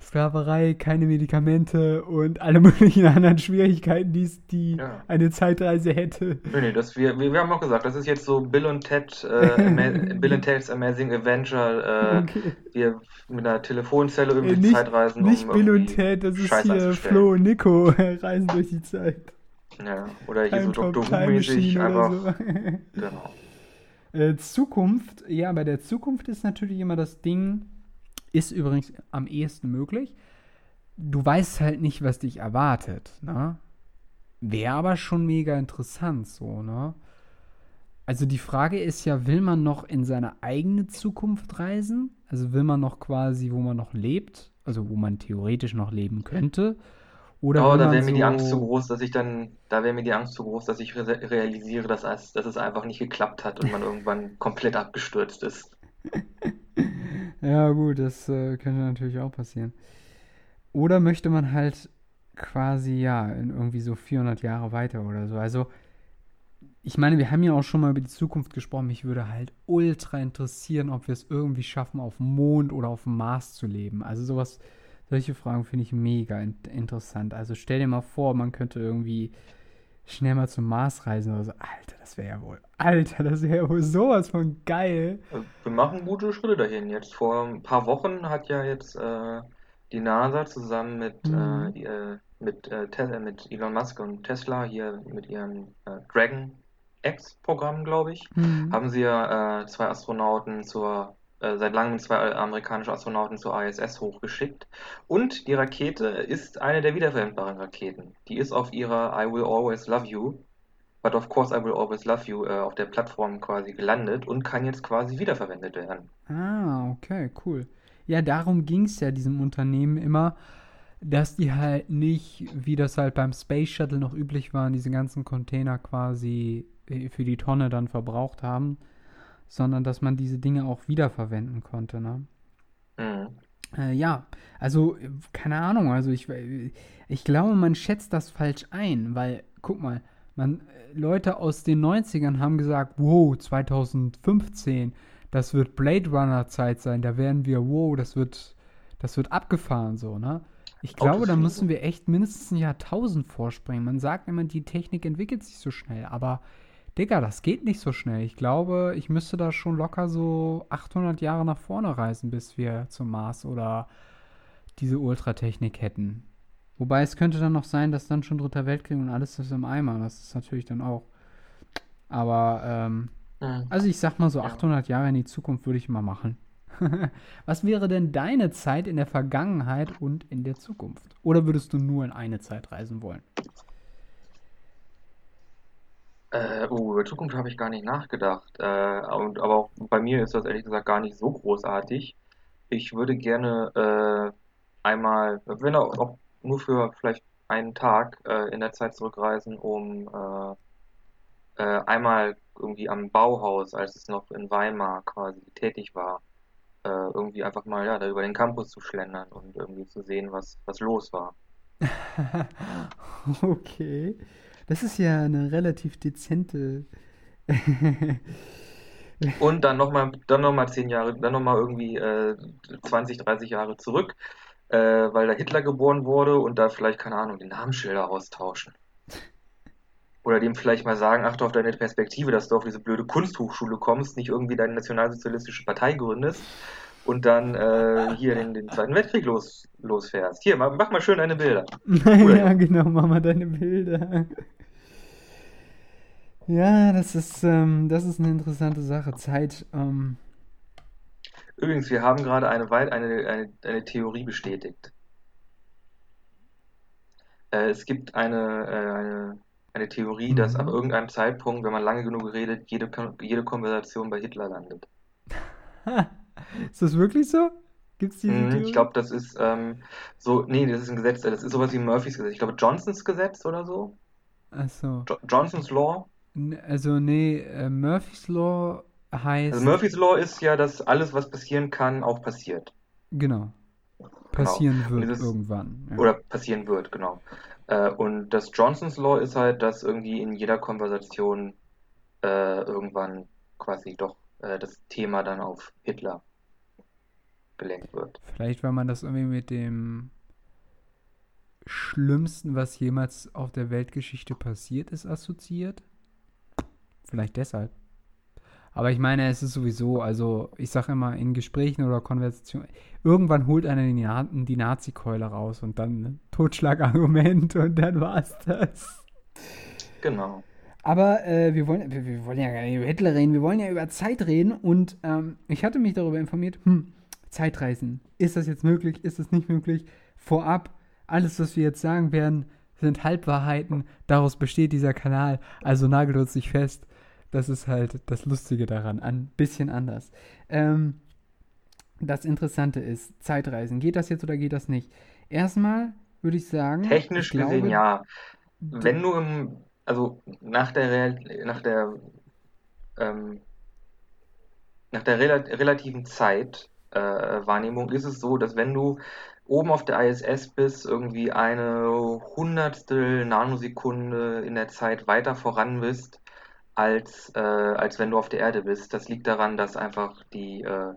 Sklaverei, keine Medikamente und alle möglichen anderen Schwierigkeiten, die, die ja. eine Zeitreise hätte.
Nee, nee, das, wir, wir haben auch gesagt, das ist jetzt so Bill und Ted, äh, Bill und Ted's Amazing Adventure, äh, okay. wir mit einer Telefonzelle über äh, die Zeitreisen.
Nicht um Bill und Ted, das ist Scheiß hier Flo und Nico reisen durch die Zeit.
Ja, oder hier so Dr. Who-mäßig einfach. So.
genau. Äh, Zukunft, ja, bei der Zukunft ist natürlich immer das Ding, ist übrigens am ehesten möglich. Du weißt halt nicht, was dich erwartet, ne? Wäre aber schon mega interessant, so, ne? Also die Frage ist ja, will man noch in seine eigene Zukunft reisen? Also will man noch quasi, wo man noch lebt, also wo man theoretisch noch leben könnte?
Oder oh, da wäre mir so die Angst zu groß, dass ich dann, da wäre mir die Angst zu groß, dass ich re realisiere, dass, dass es einfach nicht geklappt hat und man irgendwann komplett abgestürzt ist.
Ja, gut, das äh, könnte natürlich auch passieren. Oder möchte man halt quasi, ja, in irgendwie so 400 Jahre weiter oder so. Also, ich meine, wir haben ja auch schon mal über die Zukunft gesprochen. Mich würde halt ultra interessieren, ob wir es irgendwie schaffen, auf dem Mond oder auf dem Mars zu leben. Also, sowas, solche Fragen finde ich mega in interessant. Also, stell dir mal vor, man könnte irgendwie schnell mal zum Mars reisen oder so. Alter, das wäre ja wohl. Alter, das wäre ja wohl sowas von geil.
Wir machen gute Schritte dahin. Jetzt vor ein paar Wochen hat ja jetzt äh, die NASA zusammen mit, mhm. äh, mit, äh, mit Elon Musk und Tesla hier mit ihrem äh, Dragon X-Programm, glaube ich, mhm. haben sie ja äh, zwei Astronauten zur äh, seit langem zwei amerikanische Astronauten zur ISS hochgeschickt. Und die Rakete ist eine der wiederverwendbaren Raketen. Die ist auf ihrer I Will Always Love You, but of course I Will Always Love You, äh, auf der Plattform quasi gelandet und kann jetzt quasi wiederverwendet werden.
Ah, okay, cool. Ja, darum ging es ja diesem Unternehmen immer, dass die halt nicht, wie das halt beim Space Shuttle noch üblich war, diese ganzen Container quasi äh, für die Tonne dann verbraucht haben, sondern dass man diese Dinge auch wiederverwenden konnte, ne? Mhm. Äh, ja, also keine Ahnung, also ich, ich glaube, man schätzt das falsch ein, weil, guck mal, man, Leute aus den 90ern haben gesagt, wow, 2015, das wird Blade Runner Zeit sein, da werden wir, wow, das wird, das wird abgefahren so, ne? Ich glaube, da müssen wir echt mindestens ein Jahrtausend vorspringen. Man sagt immer, die Technik entwickelt sich so schnell, aber Digga, das geht nicht so schnell. Ich glaube, ich müsste da schon locker so 800 Jahre nach vorne reisen, bis wir zum Mars oder diese Ultratechnik hätten. Wobei es könnte dann noch sein, dass dann schon Dritter Weltkrieg und alles ist im Eimer. Das ist natürlich dann auch. Aber, ähm, mhm. also ich sag mal so 800 Jahre in die Zukunft würde ich mal machen. Was wäre denn deine Zeit in der Vergangenheit und in der Zukunft? Oder würdest du nur in eine Zeit reisen wollen?
Äh, oh, über Zukunft habe ich gar nicht nachgedacht. Äh, und, aber auch bei mir ist das ehrlich gesagt gar nicht so großartig. Ich würde gerne äh, einmal, wenn auch, auch nur für vielleicht einen Tag äh, in der Zeit zurückreisen, um äh, äh, einmal irgendwie am Bauhaus, als es noch in Weimar quasi tätig war, äh, irgendwie einfach mal ja, da über den Campus zu schlendern und irgendwie zu sehen, was, was los war.
okay. Das ist ja eine relativ dezente.
Und dann nochmal dann noch mal zehn Jahre, dann nochmal irgendwie äh, 20, 30 Jahre zurück, äh, weil da Hitler geboren wurde und da vielleicht, keine Ahnung, die Namensschilder austauschen. Oder dem vielleicht mal sagen, achte auf deine Perspektive, dass du auf diese blöde Kunsthochschule kommst, nicht irgendwie deine nationalsozialistische Partei gründest und dann äh, hier den, den Zweiten Weltkrieg los, losfährst. Hier, mach, mach mal schön deine Bilder.
ja, genau, mach mal deine Bilder. Ja, das ist, ähm, das ist eine interessante Sache. Zeit. Ähm,
Übrigens, wir haben gerade eine, eine, eine, eine Theorie bestätigt. Äh, es gibt eine, äh, eine, eine Theorie, dass ab
mhm.
irgendeinem Zeitpunkt, wenn man lange genug redet, jede, jede Konversation bei Hitler landet.
Ist das wirklich so? Gibt es diese
Mhm, ich glaube, das ist ähm, so, nee, das ist ein Gesetz, das ist sowas wie Murphys Gesetz. Ich glaube, Johnsons Gesetz oder so.
Ach so.
Jo Johnsons Law.
Also, nee, äh, Murphy's Law
Also
heißt,
Murphys Law ist ja, dass alles, was passieren kann, auch passiert.
genau,
Genau.
passieren
Und
wird
dieses,
irgendwann. Ja.
oder passieren wird, genau. Äh, und das Johnsons Law ist halt, dass irgendwie in jeder Konversation äh, irgendwann quasi doch äh, das Thema dann auf Hitler gelenkt wird.
Vielleicht, weil man das irgendwie mit dem Schlimmsten, was jemals auf der Weltgeschichte passiert ist, assoziiert. Vielleicht deshalb. Aber ich meine, es ist sowieso, also ich sage immer in Gesprächen oder Konversationen, irgendwann holt einer die, Na die Nazi-Keule raus und dann ne, Totschlagargument und dann war's das.
Genau.
Aber äh, wir, wollen, wir, wir wollen ja gar nicht über Hitler reden, wir wollen ja über Zeit reden und ähm, ich hatte mich darüber informiert, hm, Zeitreisen, ist das jetzt möglich, ist das nicht möglich? Vorab, alles, was wir jetzt sagen werden, sind Halbwahrheiten, daraus besteht dieser Kanal, also nagelt uns nicht fest. Das ist halt das Lustige daran, ein bisschen anders. Ähm, das Interessante ist, Zeitreisen, geht das jetzt oder geht das nicht? Erstmal würde ich sagen, ich
Technisch gesehen
glaube,
ja. Wenn du im, also nach der Real, nach der ähm, nach der rela relativen Zeit äh, ist es so, dass wenn du oben auf der ISS bist, irgendwie eine Hundertstel Nanosekunde in der Zeit weiter voran bist, als, äh, als wenn du auf der Erde bist. Das liegt daran, dass einfach die äh,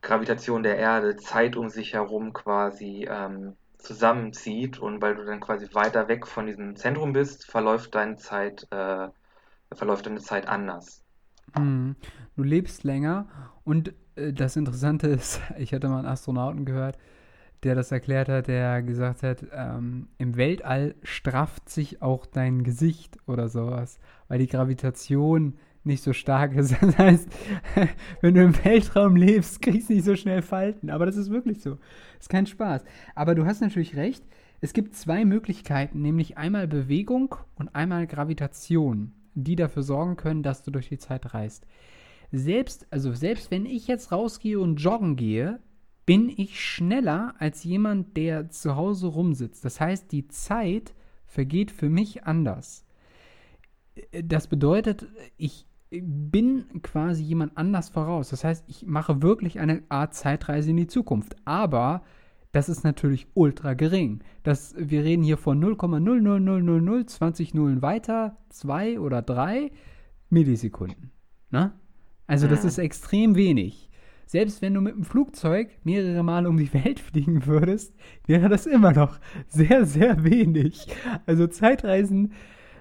Gravitation der Erde Zeit um sich herum quasi ähm, zusammenzieht und weil du dann quasi weiter weg von diesem Zentrum bist, verläuft deine Zeit, äh, verläuft deine Zeit anders.
Mhm. Du lebst länger und äh, das Interessante ist, ich hatte mal einen Astronauten gehört, der das erklärt hat, der gesagt hat, ähm, im Weltall strafft sich auch dein Gesicht oder sowas, weil die Gravitation nicht so stark ist. Das heißt, wenn du im Weltraum lebst, kriegst du nicht so schnell Falten. Aber das ist wirklich so. Ist kein Spaß. Aber du hast natürlich recht. Es gibt zwei Möglichkeiten, nämlich einmal Bewegung und einmal Gravitation, die dafür sorgen können, dass du durch die Zeit reist. Selbst, also selbst wenn ich jetzt rausgehe und joggen gehe, bin ich schneller als jemand, der zu Hause rumsitzt. Das heißt, die Zeit vergeht für mich anders. Das bedeutet, ich bin quasi jemand anders voraus. Das heißt, ich mache wirklich eine Art Zeitreise in die Zukunft. Aber das ist natürlich ultra gering. Das, wir reden hier von 0,00000, 20 Nullen weiter, 2 oder 3 Millisekunden. Ne? Also das ist extrem wenig. Selbst wenn du mit dem Flugzeug mehrere Male um die Welt fliegen würdest, wäre das immer noch sehr, sehr wenig. Also Zeitreisen,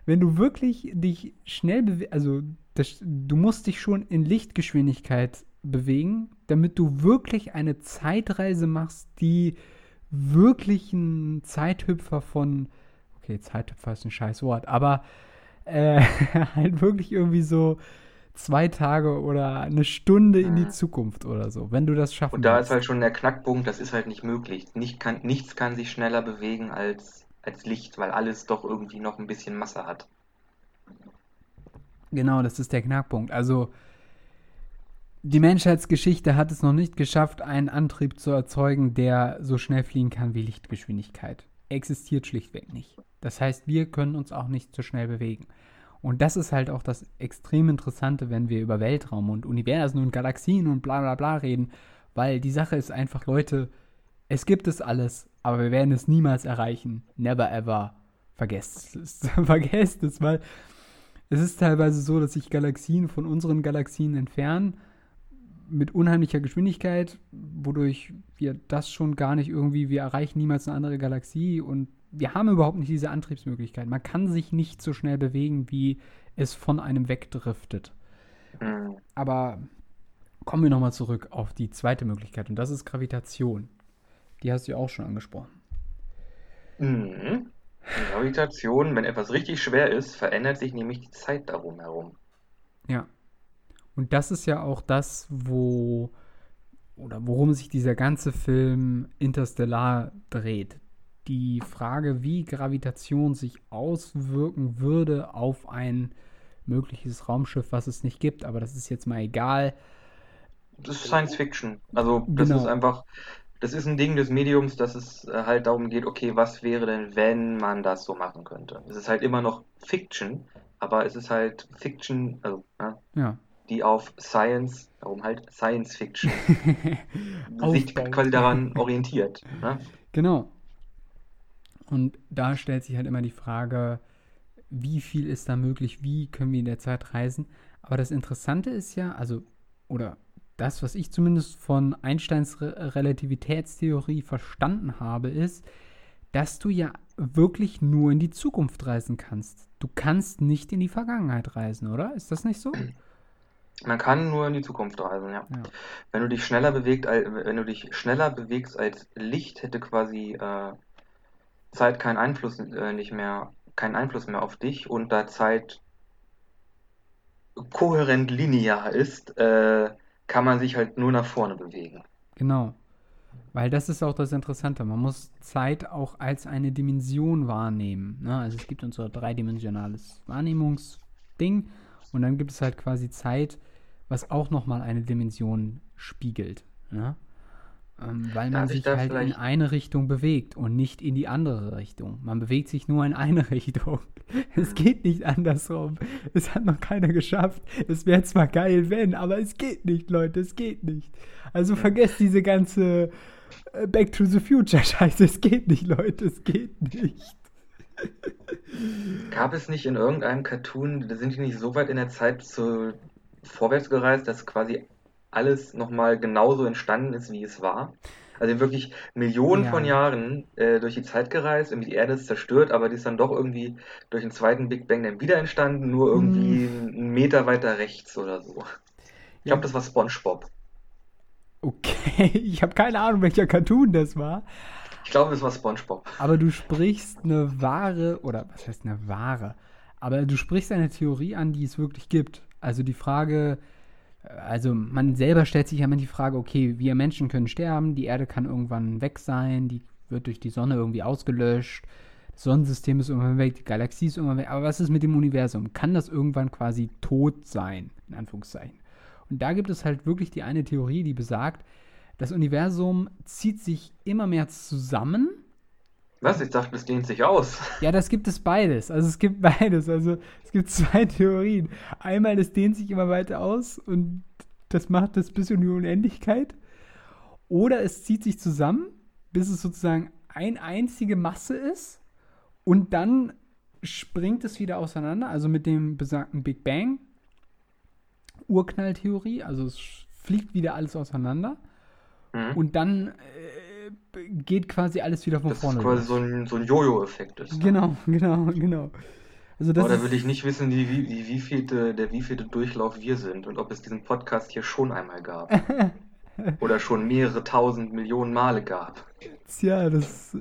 wenn du wirklich dich schnell bewegst, also das, du musst dich schon in Lichtgeschwindigkeit bewegen, damit du wirklich eine Zeitreise machst, die wirklich ein Zeithüpfer von, okay, Zeithüpfer ist ein scheiß Wort, aber äh, halt wirklich irgendwie so zwei Tage oder eine Stunde in die
Mhm.
Zukunft oder so, wenn du das schaffen
Und da
willst.
ist halt schon der Knackpunkt, das ist halt nicht möglich. Nicht kann, nichts kann sich schneller bewegen als, als Licht, weil alles doch irgendwie noch ein bisschen Masse hat.
Genau, das ist der Knackpunkt. Also die Menschheitsgeschichte hat es noch nicht geschafft, einen Antrieb zu erzeugen, der so schnell fliegen kann wie Lichtgeschwindigkeit. Existiert schlichtweg nicht. Das heißt, wir können uns auch nicht so schnell bewegen. Und das ist halt auch das extrem Interessante, wenn wir über Weltraum und Universen und Galaxien und bla bla bla reden, weil die Sache ist einfach, Leute, es gibt es alles, aber wir werden es niemals erreichen. Never ever. Vergesst es. Vergesst es, weil es ist teilweise so, dass sich Galaxien von unseren Galaxien entfernen mit unheimlicher Geschwindigkeit, wodurch wir das schon gar nicht irgendwie, wir erreichen niemals eine andere Galaxie und wir haben überhaupt nicht diese Antriebsmöglichkeit. Man kann sich nicht so schnell bewegen, wie es von einem wegdriftet.
Hm.
Aber kommen wir nochmal zurück auf die zweite Möglichkeit und das ist Gravitation. Die hast du ja auch schon angesprochen.
Mhm. Gravitation, wenn etwas richtig schwer ist, verändert sich nämlich die Zeit darum herum.
Ja. Und das ist ja auch das, wo oder worum sich dieser ganze Film Interstellar dreht. Die Frage, wie Gravitation sich auswirken würde auf ein mögliches Raumschiff, was es nicht gibt, aber das ist jetzt mal egal.
Das ist Science Fiction. Also, das
Genau.
ist einfach, das ist ein Ding des Mediums, dass es äh, halt darum geht, okay, was wäre denn, wenn man das so machen könnte? Es ist halt immer noch Fiction, aber es ist halt Fiction, also, ne,
Ja.
die auf Science, darum halt Science Fiction, sich quasi daran orientiert. Ne?
Genau. Und da stellt sich halt immer die Frage, wie viel ist da möglich, wie können wir in der Zeit reisen. Aber das Interessante ist ja, also, oder das, was ich zumindest von Einsteins Re Relativitätstheorie verstanden habe, ist, dass du ja wirklich nur in die Zukunft reisen kannst. Du kannst nicht in die Vergangenheit reisen, oder? Ist das nicht so?
Man kann nur in die Zukunft reisen, ja.
Ja.
Wenn du dich schneller bewegt, wenn du dich schneller bewegst als Licht, hätte quasi äh, Zeit keinen Einfluss äh, nicht mehr, keinen Einfluss mehr auf dich und da Zeit kohärent linear ist, äh, kann man sich halt nur nach vorne bewegen.
Genau. Weil das ist auch das Interessante. Man muss Zeit auch als eine Dimension wahrnehmen. Ne? Also es gibt unser dreidimensionales Wahrnehmungsding und dann gibt es halt quasi Zeit, was auch nochmal eine Dimension spiegelt. Ne? Ähm, weil man sich halt in
vielleicht-
eine Richtung bewegt und nicht in die andere Richtung. Man bewegt sich nur in eine Richtung. Es geht nicht andersrum. Es hat noch keiner geschafft. Es wäre zwar geil, wenn, aber es geht nicht, Leute. Es geht nicht. Also vergesst diese ganze äh, Back to the Future Scheiße. Es geht nicht, Leute. Es geht nicht.
Gab es nicht in irgendeinem Cartoon, da sind die nicht so weit in der Zeit zu, vorwärts gereist, dass quasi alles nochmal genauso entstanden ist, wie es war? Also wirklich Millionen
Ja.
von Jahren äh, durch die Zeit gereist, irgendwie die Erde ist zerstört, aber die ist dann doch irgendwie durch den zweiten Big Bang dann wieder entstanden, nur irgendwie einen Meter weiter rechts oder so. Ich
Ja.
glaube, das war SpongeBob.
Okay, ich habe keine Ahnung, welcher Cartoon das war.
Ich glaube, das war SpongeBob.
Aber du sprichst eine wahre, oder was heißt eine wahre? Aber du sprichst eine Theorie an, die es wirklich gibt. Also die Frage, also man selber stellt sich ja immer die Frage, okay, wir Menschen können sterben, die Erde kann irgendwann weg sein, die wird durch die Sonne irgendwie ausgelöscht, das Sonnensystem ist irgendwann weg, die Galaxie ist irgendwann weg. Aber was ist mit dem Universum? Kann das irgendwann quasi tot sein, in Anführungszeichen? Und da gibt es halt wirklich die eine Theorie, die besagt, das Universum zieht sich immer mehr zusammen
Was? Ich dachte, das dehnt sich aus.
ja, das gibt es beides. Also es gibt beides. Also es gibt zwei Theorien. Einmal, das dehnt sich immer weiter aus und das macht das bis in die Unendlichkeit. Oder es zieht sich zusammen, bis es sozusagen eine einzige Masse ist und dann springt es wieder auseinander. Also mit dem besagten Big Bang. Urknalltheorie. Also es fliegt wieder alles auseinander.
Mhm.
Und dann äh, geht quasi alles wieder von
Das ist
vorne
quasi
los.
so ein, so ein Jojo-Effekt ist.
Genau, genau, genau. Also das
Aber da will ich nicht wissen, wie, wie, wie, wie vielte, der wievielte Durchlauf wir sind und ob es diesen Podcast hier schon einmal gab. Oder schon mehrere tausend Millionen Male gab.
ja, das,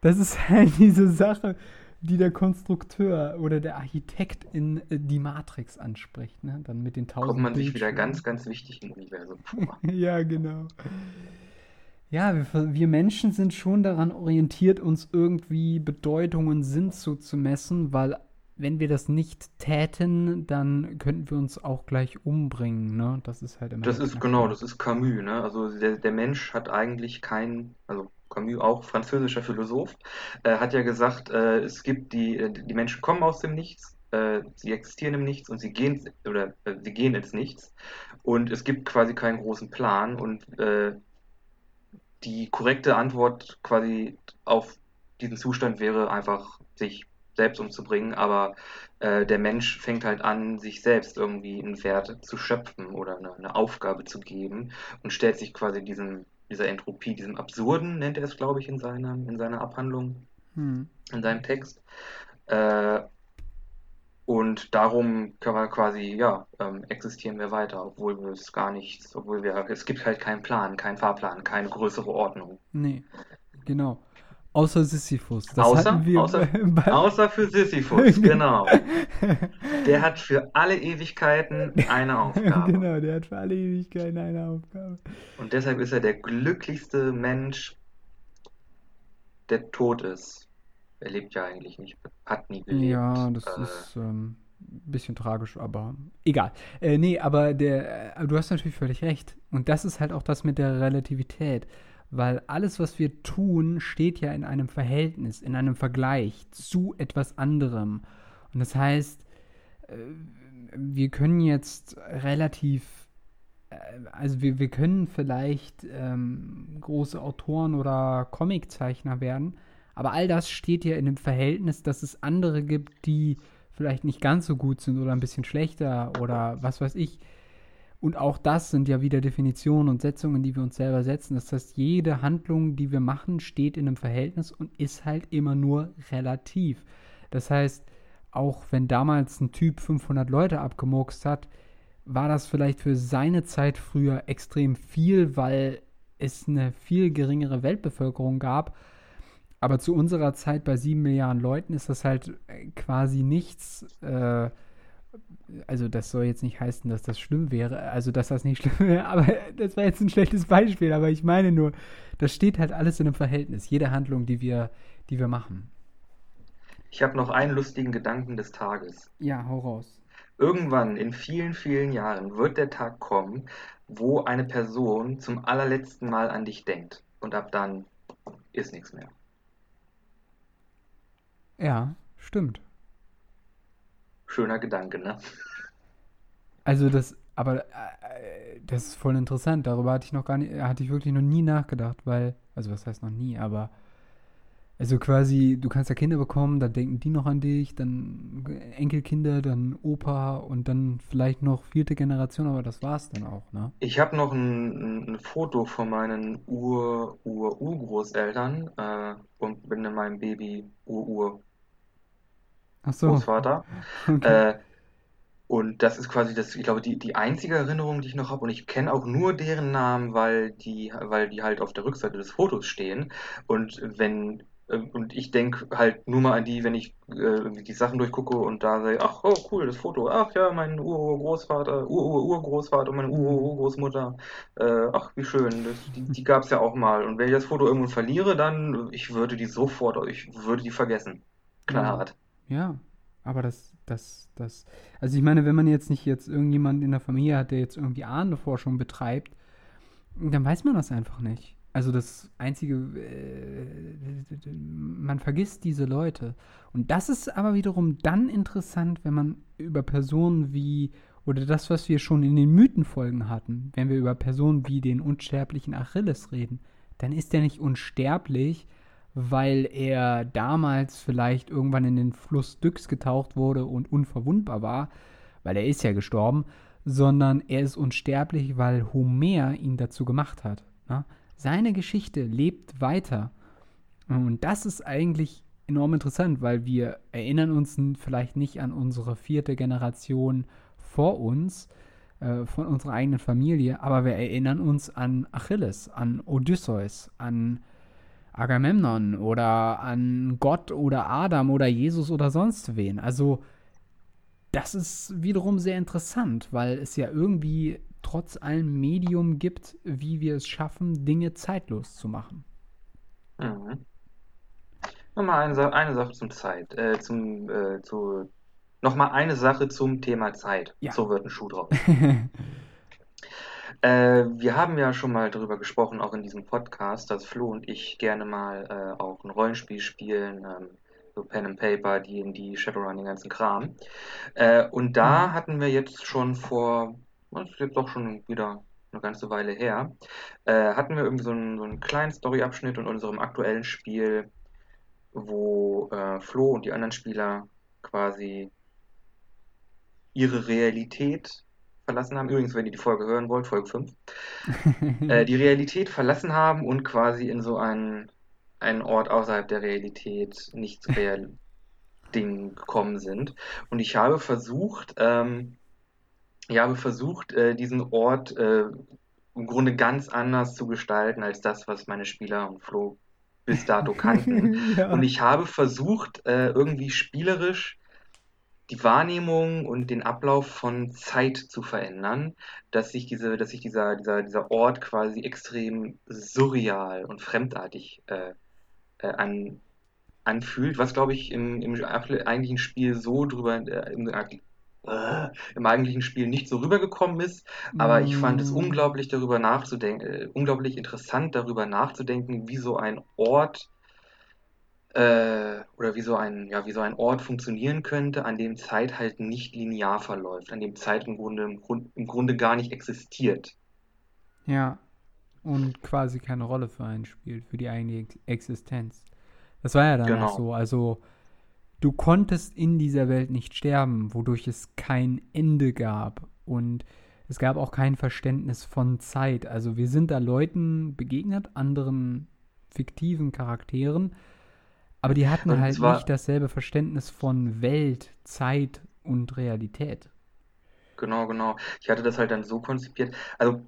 das ist halt diese Sache. die der Konstrukteur oder der Architekt in äh, die Matrix anspricht, ne? Dann mit den tausend
Kommt man sich wieder ganz, ganz wichtig im Universum vor.
Ja, genau. Ja, wir, wir Menschen sind schon daran orientiert, uns irgendwie Bedeutung und Sinn zuzumessen, weil wenn wir das nicht täten, dann könnten wir uns auch gleich umbringen, ne? Das ist halt immer
Das ist genau, das ist Camus, ne? Also der, der Mensch hat eigentlich kein, also Camus auch französischer Philosoph, äh, hat ja gesagt, äh, es gibt die, äh, die Menschen kommen aus dem Nichts, äh, sie existieren im Nichts und sie gehen oder äh, sie gehen ins Nichts und es gibt quasi keinen großen Plan und äh, die korrekte Antwort quasi auf diesen Zustand wäre einfach, sich selbst umzubringen, aber äh, der Mensch fängt halt an, sich selbst irgendwie einen Wert zu schöpfen oder eine, eine Aufgabe zu geben und stellt sich quasi diesem, dieser Entropie, diesem Absurden, nennt er es, glaube ich, in seiner, in seiner Abhandlung,
Hm.
in seinem Text. Äh, und darum können wir quasi, ja, ähm, existieren wir weiter, obwohl wir es gar nichts, obwohl wir, es gibt halt keinen Plan, keinen Fahrplan, keine größere Ordnung.
Nee, genau. Außer Sisyphus. Das
Außer-
wir
außer-
bei, bei
Außer für Sisyphus, genau. Der hat für alle Ewigkeiten eine Aufgabe.
Genau, der hat für alle Ewigkeiten eine Aufgabe.
Und deshalb ist er der glücklichste Mensch, der tot ist. Er lebt ja eigentlich nicht, hat nie gelebt.
Ja, das
Äh,
ist ähm, ein bisschen tragisch, aber egal. Äh, nee, aber der, äh, du hast natürlich völlig recht. Und das ist halt auch das mit der Relativität. Weil alles, was wir tun, steht ja in einem Verhältnis, in einem Vergleich zu etwas anderem. Und das heißt, äh, wir können jetzt relativ, äh, also wir, wir können vielleicht ähm, große Autoren oder Comiczeichner werden, aber all das steht ja in dem Verhältnis, dass es andere gibt, die vielleicht nicht ganz so gut sind oder ein bisschen schlechter oder was weiß ich. Und auch das sind ja wieder Definitionen und Setzungen, die wir uns selber setzen. Das heißt, jede Handlung, die wir machen, steht in einem Verhältnis und ist halt immer nur relativ. Das heißt, auch wenn damals ein Typ 500 Leute abgemurkst hat, war das vielleicht für seine Zeit früher extrem viel, weil es eine viel geringere Weltbevölkerung gab. Aber zu unserer Zeit bei sieben Milliarden Leuten ist das halt äh, quasi nichts. Äh, also das soll jetzt nicht heißen, dass das schlimm wäre, also dass das nicht schlimm wäre, aber das war jetzt ein schlechtes Beispiel, aber ich meine nur, das steht halt alles in einem Verhältnis, jede Handlung, die wir, die wir machen.
Ich habe noch einen lustigen Gedanken des Tages.
Ja, hau raus.
Irgendwann in vielen, vielen Jahren wird der Tag kommen, wo eine Person zum allerletzten Mal an dich denkt. Und ab dann ist nichts mehr.
Ja, stimmt.
Schöner Gedanke, ne?
Also das, aber äh, das ist voll interessant. Darüber hatte ich noch gar nicht, hatte ich wirklich noch nie nachgedacht, weil, also was heißt noch nie, aber also quasi, du kannst ja Kinder bekommen, dann denken die noch an dich, dann Enkelkinder, dann Opa und dann vielleicht noch vierte Generation, aber das war's dann auch, ne?
Ich habe noch ein, ein Foto von meinen Ur, Ur, Urgroßeltern äh, und bin in meinem Baby Ur,
Ach so,
Urgroßvater.
okay.
Äh, und das ist quasi das, ich glaube, die, die einzige Erinnerung, die ich noch habe. Und ich kenne auch nur deren Namen, weil die, weil die halt auf der Rückseite des Fotos stehen. Und wenn, äh, und ich denke halt nur mal an die, wenn ich äh, die Sachen durchgucke und da sage, ach, oh, cool, das Foto. Ach ja, mein Urgroßvater, Ur-Ur-Urgroßvater, meine Ur-Urgroßmutter. Äh, ach, wie schön. Das, die die gab es ja auch mal. Und wenn ich das Foto irgendwann verliere, dann, ich würde die sofort, ich würde die vergessen. Knallhart.
Ja, aber das, das, das, also ich meine, wenn man jetzt nicht jetzt irgendjemand in der Familie hat, der jetzt irgendwie Ahnenforschung betreibt, dann weiß man das einfach nicht. Also das Einzige, äh, man vergisst diese Leute. Und das ist aber wiederum dann interessant, wenn man über Personen wie, oder das, was wir schon in den Mythenfolgen hatten, wenn wir über Personen wie den unsterblichen Achilles reden, dann ist er nicht unsterblich, weil er damals vielleicht irgendwann in den Fluss Styx getaucht wurde und unverwundbar war, weil er ist ja gestorben, sondern er ist unsterblich, weil Homer ihn dazu gemacht hat. Ne? Seine Geschichte lebt weiter. Und das ist eigentlich enorm interessant, weil wir erinnern uns vielleicht nicht an unsere vierte Generation vor uns, äh, von unserer eigenen Familie, aber wir erinnern uns an Achilles, an Odysseus, an Agamemnon oder an Gott oder Adam oder Jesus oder sonst wen. Also das ist wiederum sehr interessant, weil es ja irgendwie trotz allem Medium gibt, wie wir es schaffen, Dinge zeitlos zu machen.
Mhm. Nochmal eine, eine Sache zum Zeit, äh, zum, äh, zu, nochmal eine Sache zum Thema Zeit.
Ja.
So wird ein Schuh draus. Äh, wir haben ja schon mal darüber gesprochen, auch in diesem Podcast, dass Flo und ich gerne mal äh, auch ein Rollenspiel spielen, ähm, so Pen and Paper, D&D, Shadowrun, den ganzen Kram. Äh, und da
Mhm.
hatten wir jetzt schon vor, das ist jetzt doch schon wieder eine ganze Weile her, äh, hatten wir irgendwie so einen, so einen kleinen Storyabschnitt in unserem aktuellen Spiel, wo äh, Flo und die anderen Spieler quasi ihre Realität verlassen haben. Übrigens, wenn ihr die Folge hören wollt, Folge 5, äh, die Realität verlassen haben und quasi in so einen, einen Ort außerhalb der Realität, nicht real Ding gekommen sind. Und ich habe versucht, ähm, ich habe versucht, äh, diesen Ort äh, im Grunde ganz anders zu gestalten als das, was meine Spieler und Flo bis dato kannten.
ja.
Und ich habe versucht, äh, irgendwie spielerisch die Wahrnehmung und den Ablauf von Zeit zu verändern, dass sich diese, dass sich dieser, dieser, dieser Ort quasi extrem surreal und fremdartig äh, äh, an, anfühlt, was glaube ich im, im eigentlichen Spiel so drüber, äh, im, äh, im eigentlichen Spiel nicht so rübergekommen ist, aber ich fand es
Mm.
unglaublich darüber nachzudenken, äh, unglaublich interessant darüber nachzudenken, wie so ein Ort äh, oder wie so ein, ja, wie so ein Ort funktionieren könnte, an dem Zeit halt nicht linear verläuft, an dem Zeit im Grunde, im Grund, im Grunde gar nicht existiert.
Ja. Und quasi keine Rolle für einen spielt, für die eigene Ex Existenz. Das war ja dann
Genau.
auch so. Also, du konntest in dieser Welt nicht sterben, wodurch es kein Ende gab. Und es gab auch kein Verständnis von Zeit. Also, wir sind da Leuten begegnet, anderen fiktiven Charakteren, aber die hatten
Und
halt nicht dasselbe Verständnis von Welt, Zeit und Realität.
Genau, genau. Ich hatte das halt dann so konzipiert. Also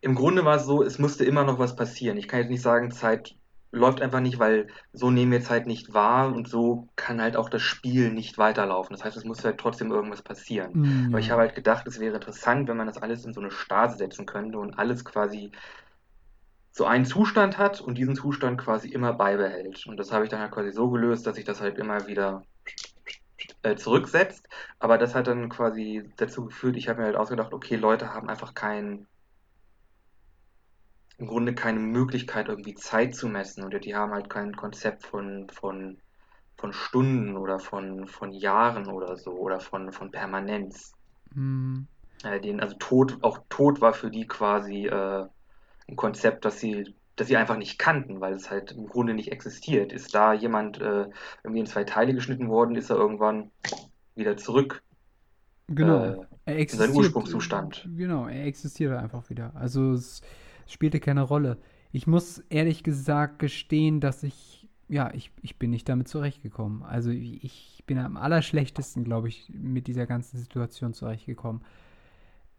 im Grunde war es so, es musste immer noch was passieren. Ich kann jetzt nicht sagen, Zeit läuft einfach nicht, weil so nehmen wir Zeit nicht wahr und so kann halt auch das Spiel nicht weiterlaufen. Das heißt, es muss halt trotzdem irgendwas passieren.
Mm,
Aber ich habe halt gedacht, es wäre interessant, wenn man das alles in so eine Stase setzen könnte und alles quasi so einen Zustand hat und diesen Zustand quasi immer beibehält. Und das habe ich dann halt quasi so gelöst, dass sich das halt immer wieder äh, zurücksetzt. Aber das hat dann quasi dazu geführt, ich habe mir halt ausgedacht, okay, Leute haben einfach kein, im Grunde keine Möglichkeit, irgendwie Zeit zu messen. Oder die haben halt kein Konzept von, von, von Stunden oder von, von Jahren oder so oder von, von Permanenz.
Mm,
Äh, den, also Tod, auch Tod war für die quasi äh, ein Konzept, das sie, das sie einfach nicht kannten, weil es halt im Grunde nicht existiert. Ist da jemand äh, irgendwie in zwei Teile geschnitten worden, ist er irgendwann wieder zurück
genau.
äh, in seinen
existiert,
Ursprungszustand.
Genau, er existierte einfach wieder. Also es, spielte keine Rolle. Ich muss ehrlich gesagt gestehen, dass ich, ja, ich, ich bin nicht damit zurechtgekommen. Also ich bin am allerschlechtesten, glaube ich, mit dieser ganzen Situation zurechtgekommen.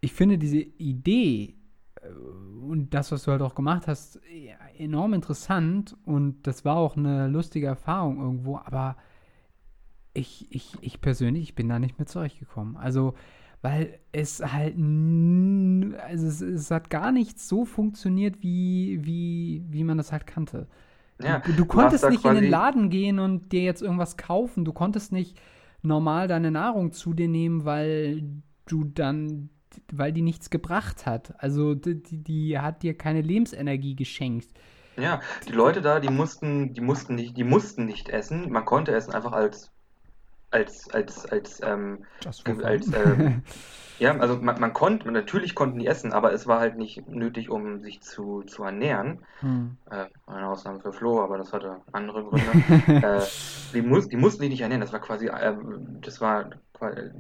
Ich finde diese Idee äh, und das, was du halt auch gemacht hast, enorm interessant und das war auch eine lustige Erfahrung irgendwo, aber ich, ich, ich persönlich, ich bin da nicht mehr zurechtgekommen. Also, weil es halt, also es, es hat gar nicht so funktioniert, wie, wie, wie man das halt kannte.
Ja,
du, du konntest nicht in den Laden gehen und dir jetzt irgendwas kaufen. Du konntest nicht normal deine Nahrung zu dir nehmen, weil du dann, weil die nichts gebracht hat. Also die, die, hat dir keine Lebensenergie geschenkt.
ja, die Leute da, die mussten, die mussten nicht, die mussten nicht essen. Man konnte essen einfach als, als, als, als, ähm, als, ähm, ja, also man, man konnte, natürlich konnten die essen, aber es war halt nicht nötig, um sich zu, zu ernähren.
hm.
Äh, eine Ausnahme für Flo, aber das hatte andere Gründe. äh, die, muss, die mussten sich nicht ernähren, das war quasi, ähm, das war,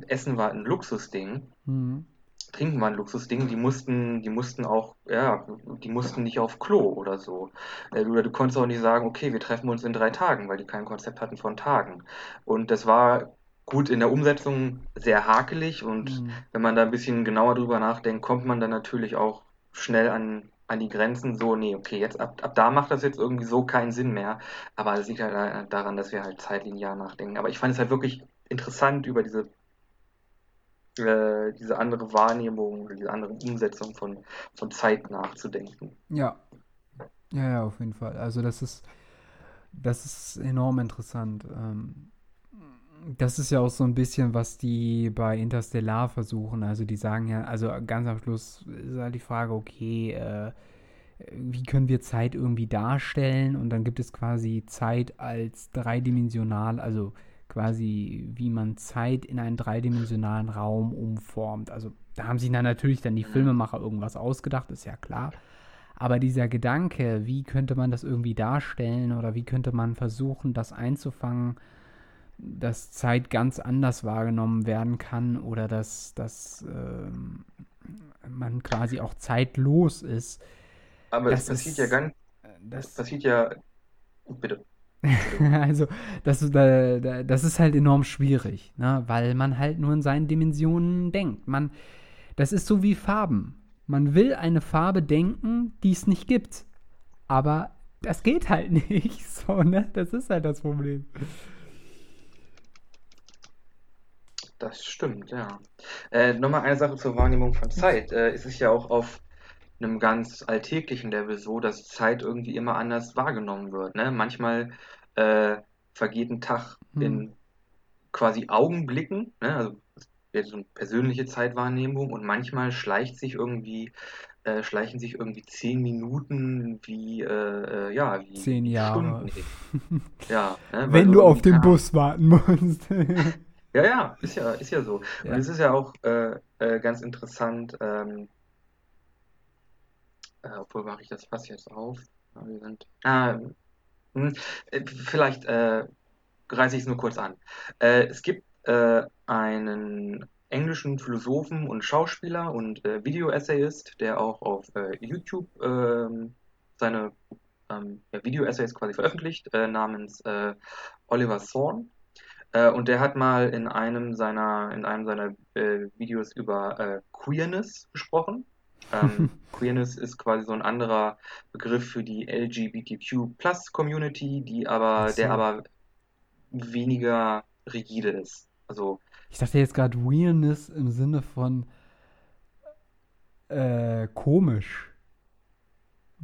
Essen war ein Luxusding.
hm.
Trinken war ein Luxusding, die mussten, die mussten auch, ja, die mussten nicht auf Klo oder so. Äh, Oder du konntest auch nicht sagen, okay, wir treffen uns in drei Tagen, weil die kein Konzept hatten von Tagen. Und das war gut in der Umsetzung sehr hakelig und
Hm.
wenn man da ein bisschen genauer drüber nachdenkt, kommt man dann natürlich auch schnell an, an die Grenzen so, nee, okay, jetzt ab, ab da macht das jetzt irgendwie so keinen Sinn mehr. Aber es liegt halt daran, dass wir halt zeitlinear nachdenken. Aber ich fand es halt wirklich interessant, über diese, äh, diese andere Wahrnehmung, diese andere Umsetzung von, von Zeit nachzudenken.
Ja. Ja, ja, auf jeden Fall. Also das ist, das ist enorm interessant. Ähm, das ist ja auch so ein bisschen, was die bei Interstellar versuchen. Also die sagen ja, also ganz am Schluss ist halt die Frage, okay, äh, wie können wir Zeit irgendwie darstellen? Und dann gibt es quasi Zeit als dreidimensional, also quasi wie man Zeit in einen dreidimensionalen Raum umformt. Also da haben sich dann natürlich dann die Filmemacher irgendwas ausgedacht, ist ja klar. Aber dieser Gedanke, wie könnte man das irgendwie darstellen oder wie könnte man versuchen, das einzufangen, dass Zeit ganz anders wahrgenommen werden kann oder dass, dass ähm, man quasi auch zeitlos ist.
Aber das, das passiert ist, ja ganz. Das, das passiert ja. Bitte.
also, das, das ist halt enorm schwierig, ne? weil man halt nur in seinen Dimensionen denkt. Man, das ist so wie Farben. Man will eine Farbe denken, die es nicht gibt. Aber das geht halt nicht. So, ne? Das ist halt das Problem.
Das stimmt, ja. Äh, nochmal eine Sache zur Wahrnehmung von Zeit. Äh, es ist ja auch auf einem ganz alltäglichen Level so, dass Zeit irgendwie immer anders wahrgenommen wird. Ne? Manchmal äh, vergeht ein Tag hm. in quasi Augenblicken, ne? also so eine persönliche Zeitwahrnehmung und manchmal schleicht sich irgendwie äh, schleichen sich irgendwie zehn Minuten wie, äh, äh ja, wie
zehn Jahre.
Stunden. ja,
ne, Wenn du auf den Bus warten musst.
Ja, ja, ist ja, ist ja so. Ja. Und es ist ja auch äh, äh, ganz interessant, ähm, äh, obwohl mache ich das Fass jetzt auf. Wir sind, ah, hm, äh, vielleicht äh, reiße ich es nur kurz an. Äh, es gibt einen englischen Philosophen und Schauspieler und Video-Essayist, der auch auf YouTube ähm, seine ähm, ja, Video-Essays quasi veröffentlicht, namens Oliver Thorne. Äh, und der hat mal in einem seiner, in einem seiner äh, Videos über äh, Queerness gesprochen. Ähm, Queerness ist quasi so ein anderer Begriff für die LGBTQ Community, die aber, so. der aber weniger rigide ist. Also
ich dachte jetzt gerade Weirdness im Sinne von äh, komisch.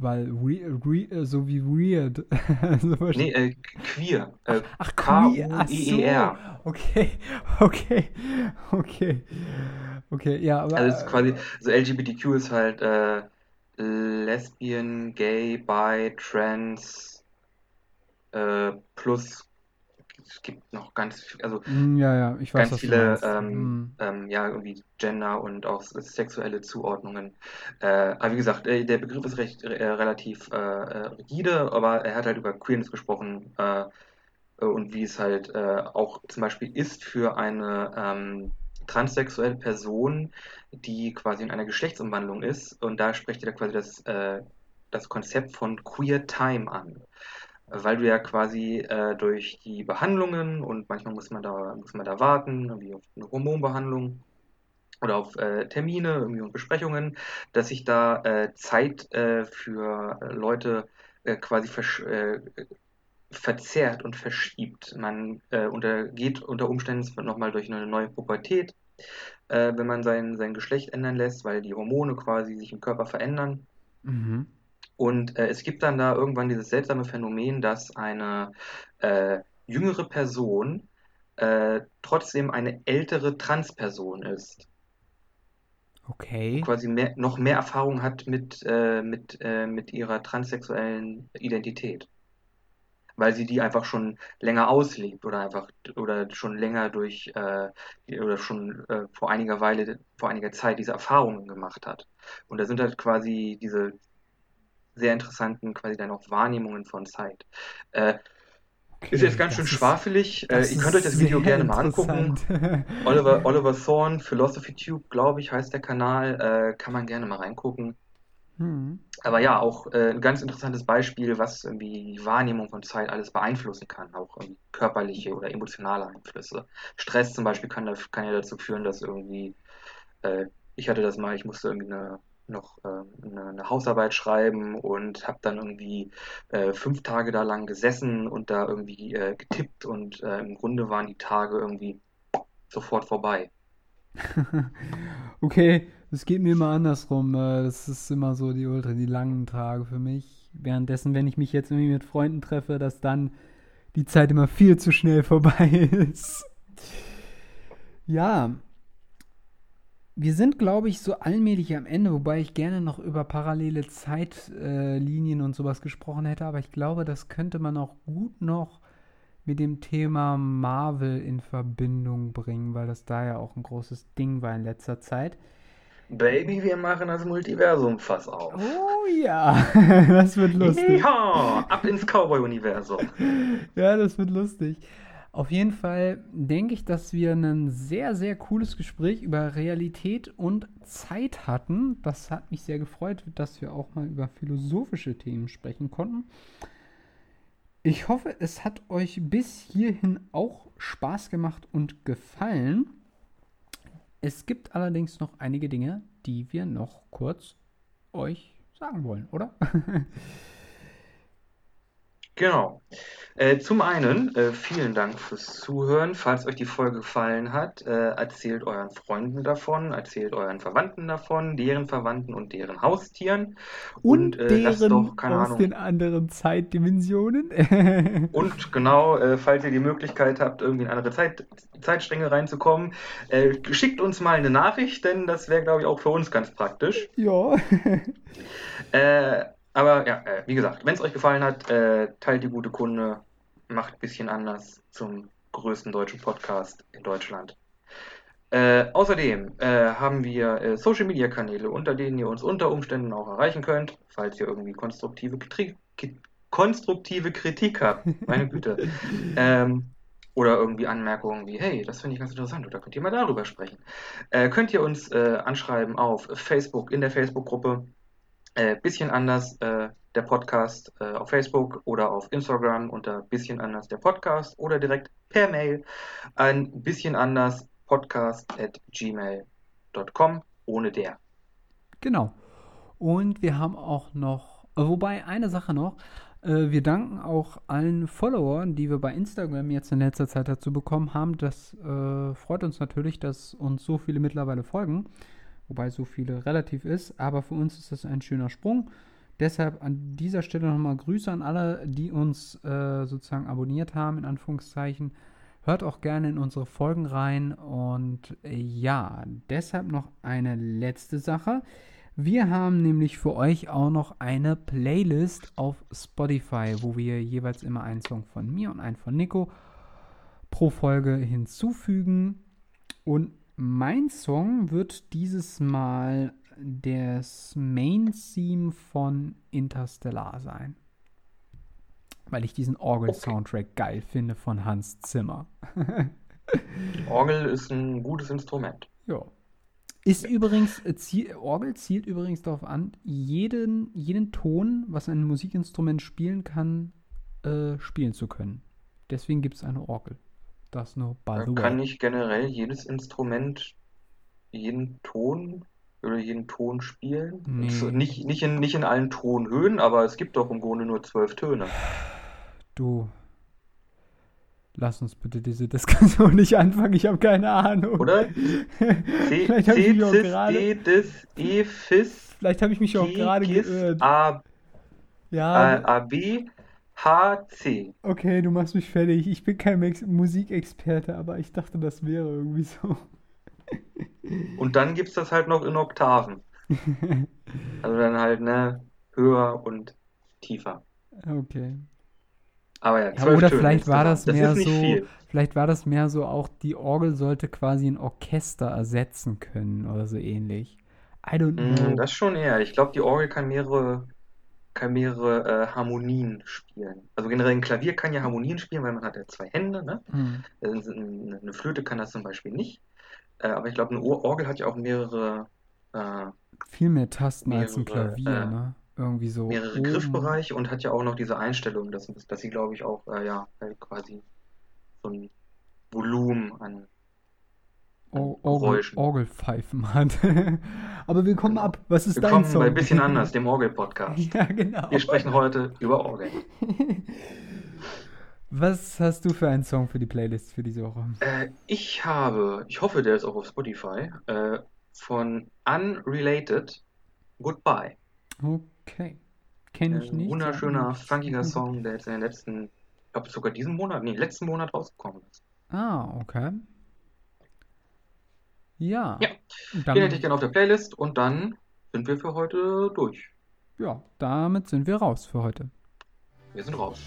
Weil we, we, äh, so wie weird.
also nee, äh, queer.
Äh, ach, queer. Ach so. Okay, okay, okay. Okay, ja,
aber. Also, ist quasi, also LGBTQ ist halt äh, Lesbian, Gay, Bi, Trans, äh, plus es gibt noch ganz, also
hm, ja, ja, ich weiß,
ganz viele ähm, hm. ähm, ja, irgendwie Gender und auch sexuelle Zuordnungen. Äh, aber wie gesagt, äh, der Begriff ist recht äh, relativ äh, äh, rigide, aber er hat halt über Queerness gesprochen äh, und wie es halt auch zum Beispiel ist für eine ähm, transsexuelle Person, die quasi in einer Geschlechtsumwandlung ist. Und da spricht er quasi das, das Konzept von Queer Time an weil du ja quasi äh, durch die Behandlungen und manchmal muss man da, muss man da warten, irgendwie auf eine Hormonbehandlung oder auf äh, Termine irgendwie und Besprechungen, dass sich da äh, Zeit äh, für Leute äh, quasi äh, verzerrt und verschiebt. Man untergeht unter Umständen nochmal durch eine neue Pubertät, wenn man sein, sein Geschlecht ändern lässt, weil die Hormone quasi sich im Körper verändern. Mhm. Und äh, es gibt dann da irgendwann dieses seltsame Phänomen, dass eine äh, jüngere Person äh, trotzdem eine ältere Transperson ist.
Okay.
Quasi mehr, noch mehr Erfahrung hat mit, äh, mit, äh, mit ihrer transsexuellen Identität. Weil sie die einfach schon länger auslebt oder einfach oder schon länger durch äh, oder schon vor einiger Weile, vor einiger Zeit diese Erfahrungen gemacht hat. Und da sind halt quasi diese sehr interessanten quasi dann auch Wahrnehmungen von Zeit. Äh, okay, ist jetzt ganz schön schwafelig. Äh, ihr könnt euch das Video gerne mal angucken. Oliver, Oliver Thorne, Philosophy Tube, glaube ich, heißt der Kanal. Äh, kann man gerne mal reingucken. Hm. Aber ja, auch äh, ein ganz interessantes Beispiel, was irgendwie die Wahrnehmung von Zeit alles beeinflussen kann, auch körperliche oder emotionale Einflüsse. Stress zum Beispiel kann, kann ja dazu führen, dass irgendwie, äh, ich hatte das mal, ich musste irgendwie eine noch äh, eine, eine, Hausarbeit schreiben und habe dann irgendwie äh, fünf Tage da lang gesessen und da irgendwie äh, getippt und äh, im Grunde waren die Tage irgendwie sofort vorbei.
okay, es geht mir immer andersrum. Äh, das ist immer so die ultra die langen Tage für mich. Währenddessen, wenn ich mich jetzt irgendwie mit Freunden treffe, dass dann die Zeit immer viel zu schnell vorbei ist. Ja, wir sind, glaube ich, so allmählich am Ende, wobei ich gerne noch über parallele Zeitlinien äh, und sowas gesprochen hätte, aber ich glaube, das könnte man auch gut noch mit dem Thema Marvel in Verbindung bringen, weil das da ja auch ein großes Ding war in letzter Zeit.
Baby, wir machen das Multiversum fass auf.
Oh ja, das wird lustig.
Ja, ab ins Cowboy-Universum.
ja, das wird lustig. Auf jeden Fall denke ich, dass wir ein sehr, sehr cooles Gespräch über Realität und Zeit hatten. Das hat mich sehr gefreut, dass wir auch mal über philosophische Themen sprechen konnten. Ich hoffe, es hat euch bis hierhin auch Spaß gemacht und gefallen. Es gibt allerdings noch einige Dinge, die wir noch kurz euch sagen wollen, oder?
Genau. Äh, zum einen, äh, vielen Dank fürs Zuhören. Falls euch die Folge gefallen hat, äh, erzählt euren Freunden davon, erzählt euren Verwandten davon, deren Verwandten und deren Haustieren.
Und, und äh, deren doch, keine aus Ahnung, den anderen Zeitdimensionen.
und genau, äh, falls ihr die Möglichkeit habt, irgendwie in andere Zeit, Zeitstränge reinzukommen, äh, schickt uns mal eine Nachricht, denn das wäre, glaube ich, auch für uns ganz praktisch.
Ja.
Aber ja, äh, wie gesagt, wenn es euch gefallen hat, äh, teilt die gute Kunde, macht ein bisschen anders zum größten deutschen Podcast in Deutschland. Äh, außerdem äh, haben wir äh, Social Media Kanäle, unter denen ihr uns unter Umständen auch erreichen könnt, falls ihr irgendwie konstruktive, Kritik, konstruktive Kritik habt. Meine Güte. ähm, oder irgendwie Anmerkungen wie, hey, das finde ich ganz interessant, oder könnt ihr mal darüber sprechen. Äh, könnt ihr uns äh, anschreiben auf Facebook, in der Facebook-Gruppe äh, bisschen anders äh, der Podcast äh, auf Facebook oder auf Instagram unter bisschen anders der Podcast oder direkt per Mail ein bisschen anders podcast at gmail.com ohne der.
Genau. Und wir haben auch noch, äh, wobei eine Sache noch, äh, wir danken auch allen Followern, die wir bei Instagram jetzt in letzter Zeit dazu bekommen haben. Das äh, freut uns natürlich, dass uns so viele mittlerweile folgen wobei so viele relativ ist, aber für uns ist das ein schöner Sprung. Deshalb an dieser Stelle nochmal Grüße an alle, die uns äh, sozusagen abonniert haben, in Anführungszeichen. Hört auch gerne in unsere Folgen rein. Und äh, ja, deshalb noch eine letzte Sache. Wir haben nämlich für euch auch noch eine Playlist auf Spotify, wo wir jeweils immer einen Song von mir und einen von Nico pro Folge hinzufügen. Und mein Song wird dieses Mal das Main-Theme von Interstellar sein. Weil ich diesen Orgel-Soundtrack okay. geil finde von Hans Zimmer.
Orgel ist ein gutes Instrument.
Ja. Ist übrigens, ziel, Orgel zielt übrigens darauf an, jeden, jeden Ton, was ein Musikinstrument spielen kann, äh, spielen zu können. Deswegen gibt es eine Orgel. Das nur by
the way. Kann nicht generell jedes Instrument jeden Ton oder jeden Ton spielen? Nee. Nicht, nicht, in, nicht in allen Tonhöhen, aber es gibt doch im Grunde nur zwölf Töne.
Du, Lass uns bitte diese Diskussion nicht anfangen, ich habe keine Ahnung.
Oder? C, Vielleicht habe ich mich auch gerade. E,
Vielleicht habe ich mich auch gerade geirrt.
A, ja. A, B, HC.
Okay, du machst mich fertig. Ich bin kein Musikexperte, aber ich dachte, das wäre irgendwie so.
Und dann gibt es das halt noch in Oktaven. also dann halt, ne, höher und tiefer.
Okay.
Aber ja,
ja oder Töne vielleicht war das, das mehr so, viel. vielleicht war das mehr so auch, die Orgel sollte quasi ein Orchester ersetzen können oder so ähnlich. I don't mm, know.
Das schon eher. Ich glaube, die Orgel kann mehrere kann mehrere äh, Harmonien spielen. Also generell ein Klavier kann ja Harmonien spielen, weil man hat ja zwei Hände. Ne? Mhm. Eine Flöte kann das zum Beispiel nicht. Äh, aber ich glaube, eine Orgel hat ja auch mehrere. Äh,
Viel mehr Tasten mehrere, als ein Klavier, äh, ne? Irgendwie so.
Mehrere oben. Griffbereiche und hat ja auch noch diese Einstellung, dass, dass sie, glaube ich, auch äh, ja, halt quasi so ein Volumen an
Or Orgel. Orgelpfeifen hat. Aber wir kommen ab. Was ist dein
Willkommen
Song?
ein bisschen anders, dem Orgel-Podcast.
ja, genau.
Wir sprechen heute über Orgeln.
Was hast du für einen Song für die Playlist für diese Woche?
Äh, ich habe, ich hoffe, der ist auch auf Spotify, äh, von Unrelated Goodbye.
Okay. Kenne ich
Ein
nicht.
wunderschöner, funkiger. Song, der jetzt in den letzten, ich glaube sogar diesen Monat, nee, letzten Monat rausgekommen ist.
Ah, okay. Ja.
Ja,
Dann,
Den hätte ich gerne auf der Playlist und dann sind wir für heute durch.
ja, damit sind wir raus für heute.
Wir sind raus.